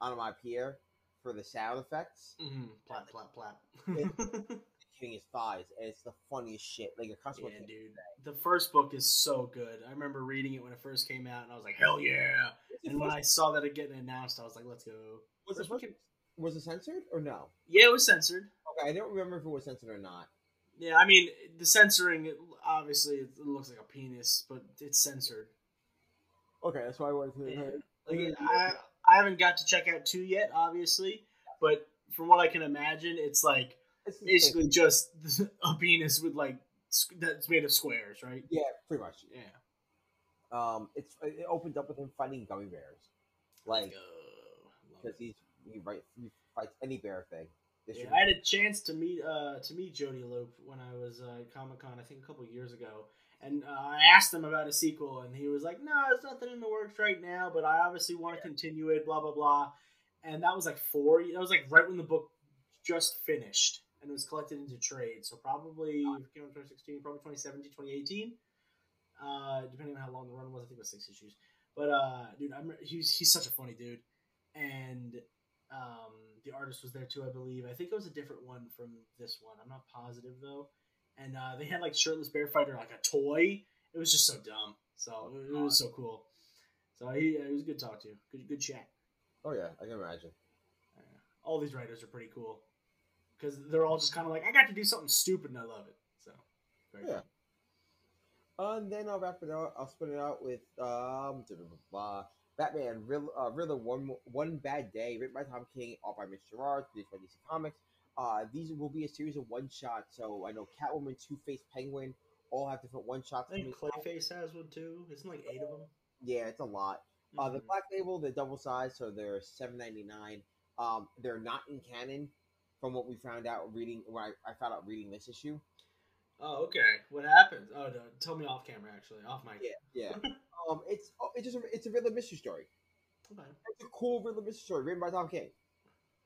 onomatopoeia for the sound effects, Mm-hmm. Plap, plap, plap. hitting *laughs* his thighs, and it's the funniest shit. Like a customer yeah, dude. The first book is so good. I remember reading it when it first came out, and I was like, hell yeah! And when I saw that it getting announced, I was like, let's go. was first book first was it censored or no? Yeah, it was censored. Okay, I don't remember if it was censored or not. Yeah, I mean, the censoring, it, obviously, it looks like a penis, but it's censored. Okay, that's why I wanted to. Yeah. Like, Like, I, I haven't got to check out two yet, obviously, but from what I can imagine, it's like it's basically just *laughs* a penis with like that's made of squares, right? yeah, pretty much. Yeah. Um, it's it opened up with him fighting gummy bears, like because he's he, right, he fights any bear thing. Yeah, I had a chance to meet uh to meet Jody LeHeup when I was uh, at Comic Con, I think a couple years ago, and uh, I asked him about a sequel, and he was like, "No, there's nothing in the works right now, but I obviously want to continue it." Blah blah blah, and that was like four. That was like right when the book just finished and it was collected into trade. So probably if it came out 2016, probably 2017, 2018, uh, depending on how long the run was. I think it was six issues. But uh, dude, I'm he's he's such a funny dude, and um, the artist was there too, I believe. I think it was a different one from this one. I'm not positive though. And uh, they had like shirtless bear fighter, like a toy. It was just so dumb. So it was so cool. So he, he was good to talk to. Good, good chat. Oh yeah, I can imagine. Uh, all these writers are pretty cool because they're all just kind of like, I got to do something stupid and I love it. So, very Yeah. Uh, and then I'll wrap it out. I'll split it out with um, blah, blah, blah. Batman, Riddler, uh, Riddler, one one bad day, written by Tom King, all by Mitch Gerads, produced by DC Comics. Uh, these will be a series of one shots. So I know Catwoman, Two Face, Penguin, all have different one shots. I think Clayface has one too. Isn't like eight of them? Yeah, it's a lot. Uh, the Mhm. Black Label, they're double sized, so they're seven ninety nine. Um, they're not in canon, from what we found out reading. When I, I found out reading this issue. Oh, okay. What happened? Oh, no, tell me off camera. Actually, off mic. Yeah, yeah. *laughs* um, it's oh, it's just a, it's a Riddler mystery story. Okay. It's a cool Riddler mystery story written by Tom King.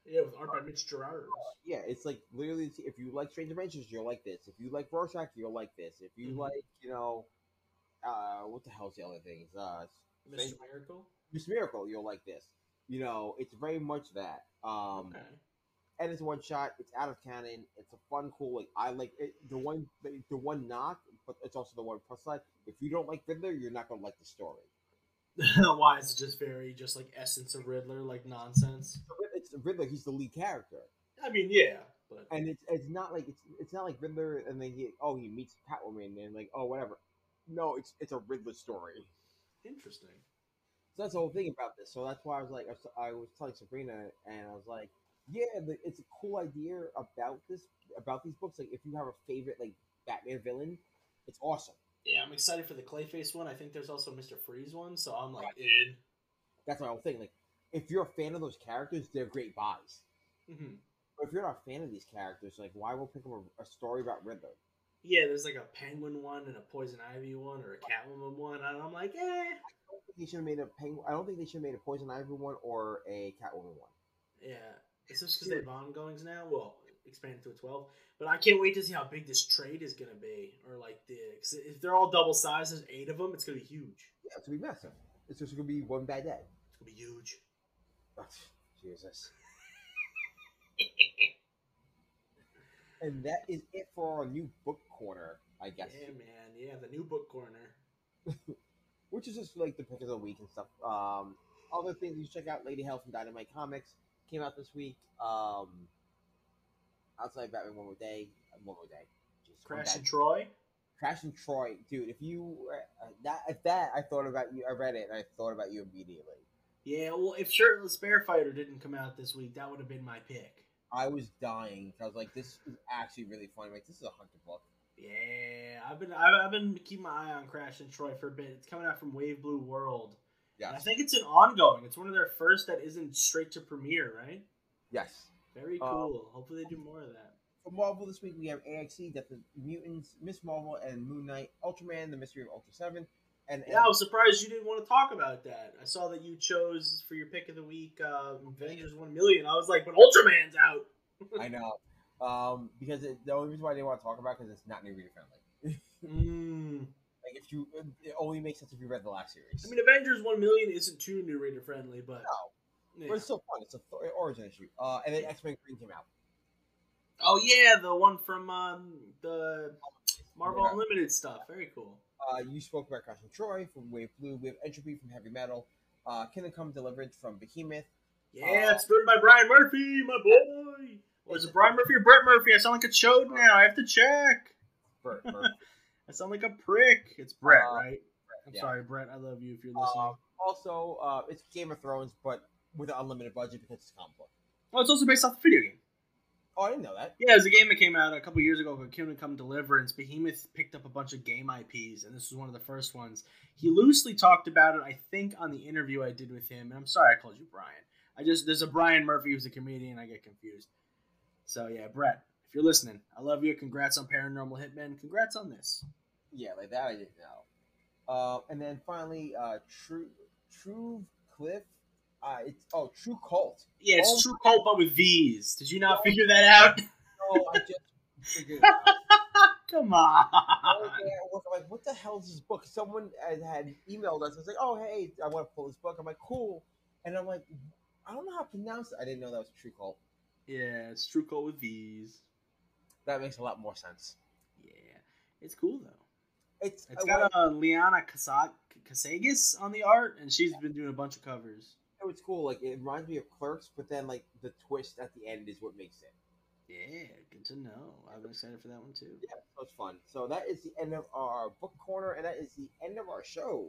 Yeah, with art by Mitch Gerads. Yeah, it's like literally, if you like Strange Adventures, you'll like this. If you like Rorschach, you'll like this. If you Mhm. like, you know, uh, what the hell's the other things? Uh, Mr. Miracle. Miss Miracle, you'll like this. You know, it's very much that. Um, Okay. And it's one shot. It's out of canon. It's a fun, cool. Like I like it, the one, the, the one knock, but it's also the one plus side. If you don't like Riddler, you're not gonna like the story. *laughs* Why is it just very just like essence of Riddler, like nonsense? It's Riddler. He's the lead character. I mean, yeah, but and it's it's not like it's it's not like Riddler and then he oh he meets Catwoman and then, like oh whatever. No, it's it's a Riddler story. interesting. So that's the whole thing about this. So that's why I was like I was, I was telling Sabrina and I was like, yeah, the, it's a cool idea about this about these books. Like if you have a favorite like Batman villain, it's awesome. Yeah, I'm excited for the Clayface one. I think there's also Mr. Freeze one, so I'm like in. That's my whole thing. Like if you're a fan of those characters, they're great buys. hmm But if you're not a fan of these characters, like why will pick up a, a story about Riddler? Yeah, there's like a Penguin one and a Poison Ivy one or a Catwoman one, and I'm like, eh. I don't think they should have made a penguin. I don't think they should have made a Poison Ivy one or a Catwoman one. Yeah, it's just because they have ongoings now. Well, expanded to a twelve, but I can't wait to see how big this trade is gonna be, or like the 'cause if they're all double sized, there's eight of them. It's gonna be huge. Yeah, it's gonna be massive. It's just gonna be one bad day. It's gonna be huge. Ugh, Jesus. and that is it for our new book corner, I guess. Yeah, man. Yeah, the new book corner. *laughs* Which is just like the pick of the week and stuff. Um, other things you should check out: Lady Hell from Dynamite Comics came out this week. Um, outside Batman One More Day, uh, One More Day. One Crash and Troy. Crash and Troy, dude. If you uh, that if that I thought about you, I read it and I thought about you immediately. Yeah, well, if Shirtless Bear Fighter didn't come out this week, that would have been my pick. I was dying. Because I was like, this is actually really funny. Like, this is a hunter book. Yeah, I've been I've, I've been keeping my eye on Crash and Troy for a bit. It's coming out from Wave Blue World. And I think it's an ongoing. It's one of their first that isn't straight to premiere, right? Yes. Very Uh, cool. Hopefully they do more of that. For Marvel this week, we have AXE, Death of Mutants, Miss Marvel, and Moon Knight, Ultraman, The Mystery of Ultra 7. And, Yeah, I was surprised you didn't want to talk about that. I saw that you chose for your pick of the week uh, Avengers One Million. I was like, but Ultraman's out. I know. *laughs* Um, because it, the only reason why I didn't want to talk about it because it's not new reader friendly. Mm. If you, it only makes sense if you read the last series. I mean, Avengers One Million isn't too new reader friendly, but no, yeah. but it's still fun. It's a th- origin issue. Uh, and then X Men Green came out. oh yeah, the one from um, the Marvel Yeah. Unlimited stuff. Very cool. Uh, you spoke about Crash and Troy from Wave Blue. We have Entropy from Heavy Metal. Uh, Kingdom Come Deliverance from Behemoth. Yeah, it's written by Brian Murphy, my boy. Is it Brian Murphy or Brett Murphy? I sound like a chode now. I have to check. Bert, Bert. I sound like a prick. It's Brett, Uh, right? I'm yeah. sorry, Brett. I love you if you're listening. Uh, also, uh, it's Game of Thrones, but with an unlimited budget because it's a comic book. oh, it's also based off the video game. Oh, I didn't know that. Yeah, it was a game that came out a couple years ago called Kingdom Come Deliverance. Behemoth picked up a bunch of game IPs, and this was one of the first ones. He loosely talked about it, I think, on the interview I did with him. And I'm sorry I called you Brian. I just there's a Brian Murphy who's a comedian. I get confused. So yeah, Brett, if you're listening, I love you. Congrats on Paranormal Hitman. Congrats on this. Yeah, like that I didn't know. Uh, and then finally, uh, True True Cliff. Uh, it's oh True Cult. Yeah, it's Oh True Cult, but with V's. Did you not figure that out? *laughs* No, I just figured. *laughs* Come on. Oh, I'm like, what the hell is this book? Someone had, had emailed us. I was like, oh, hey, I want to pull this book. I'm like, cool. And I'm like, I don't know how to pronounce it. I didn't know that was true cult. Yeah, it's True Cult with V's. That makes a lot more sense. Yeah, it's cool though. It's, It's I got like- uh, Liana Kazak Casagas on the art, and she's been doing a bunch of covers. It was cool. Like it reminds me of Clerks, but then like the twist at the end is what makes it. Yeah, good to know. I'm excited for that one too. Yeah, so it's fun. So that is the end of our book corner, and that is the end of our show.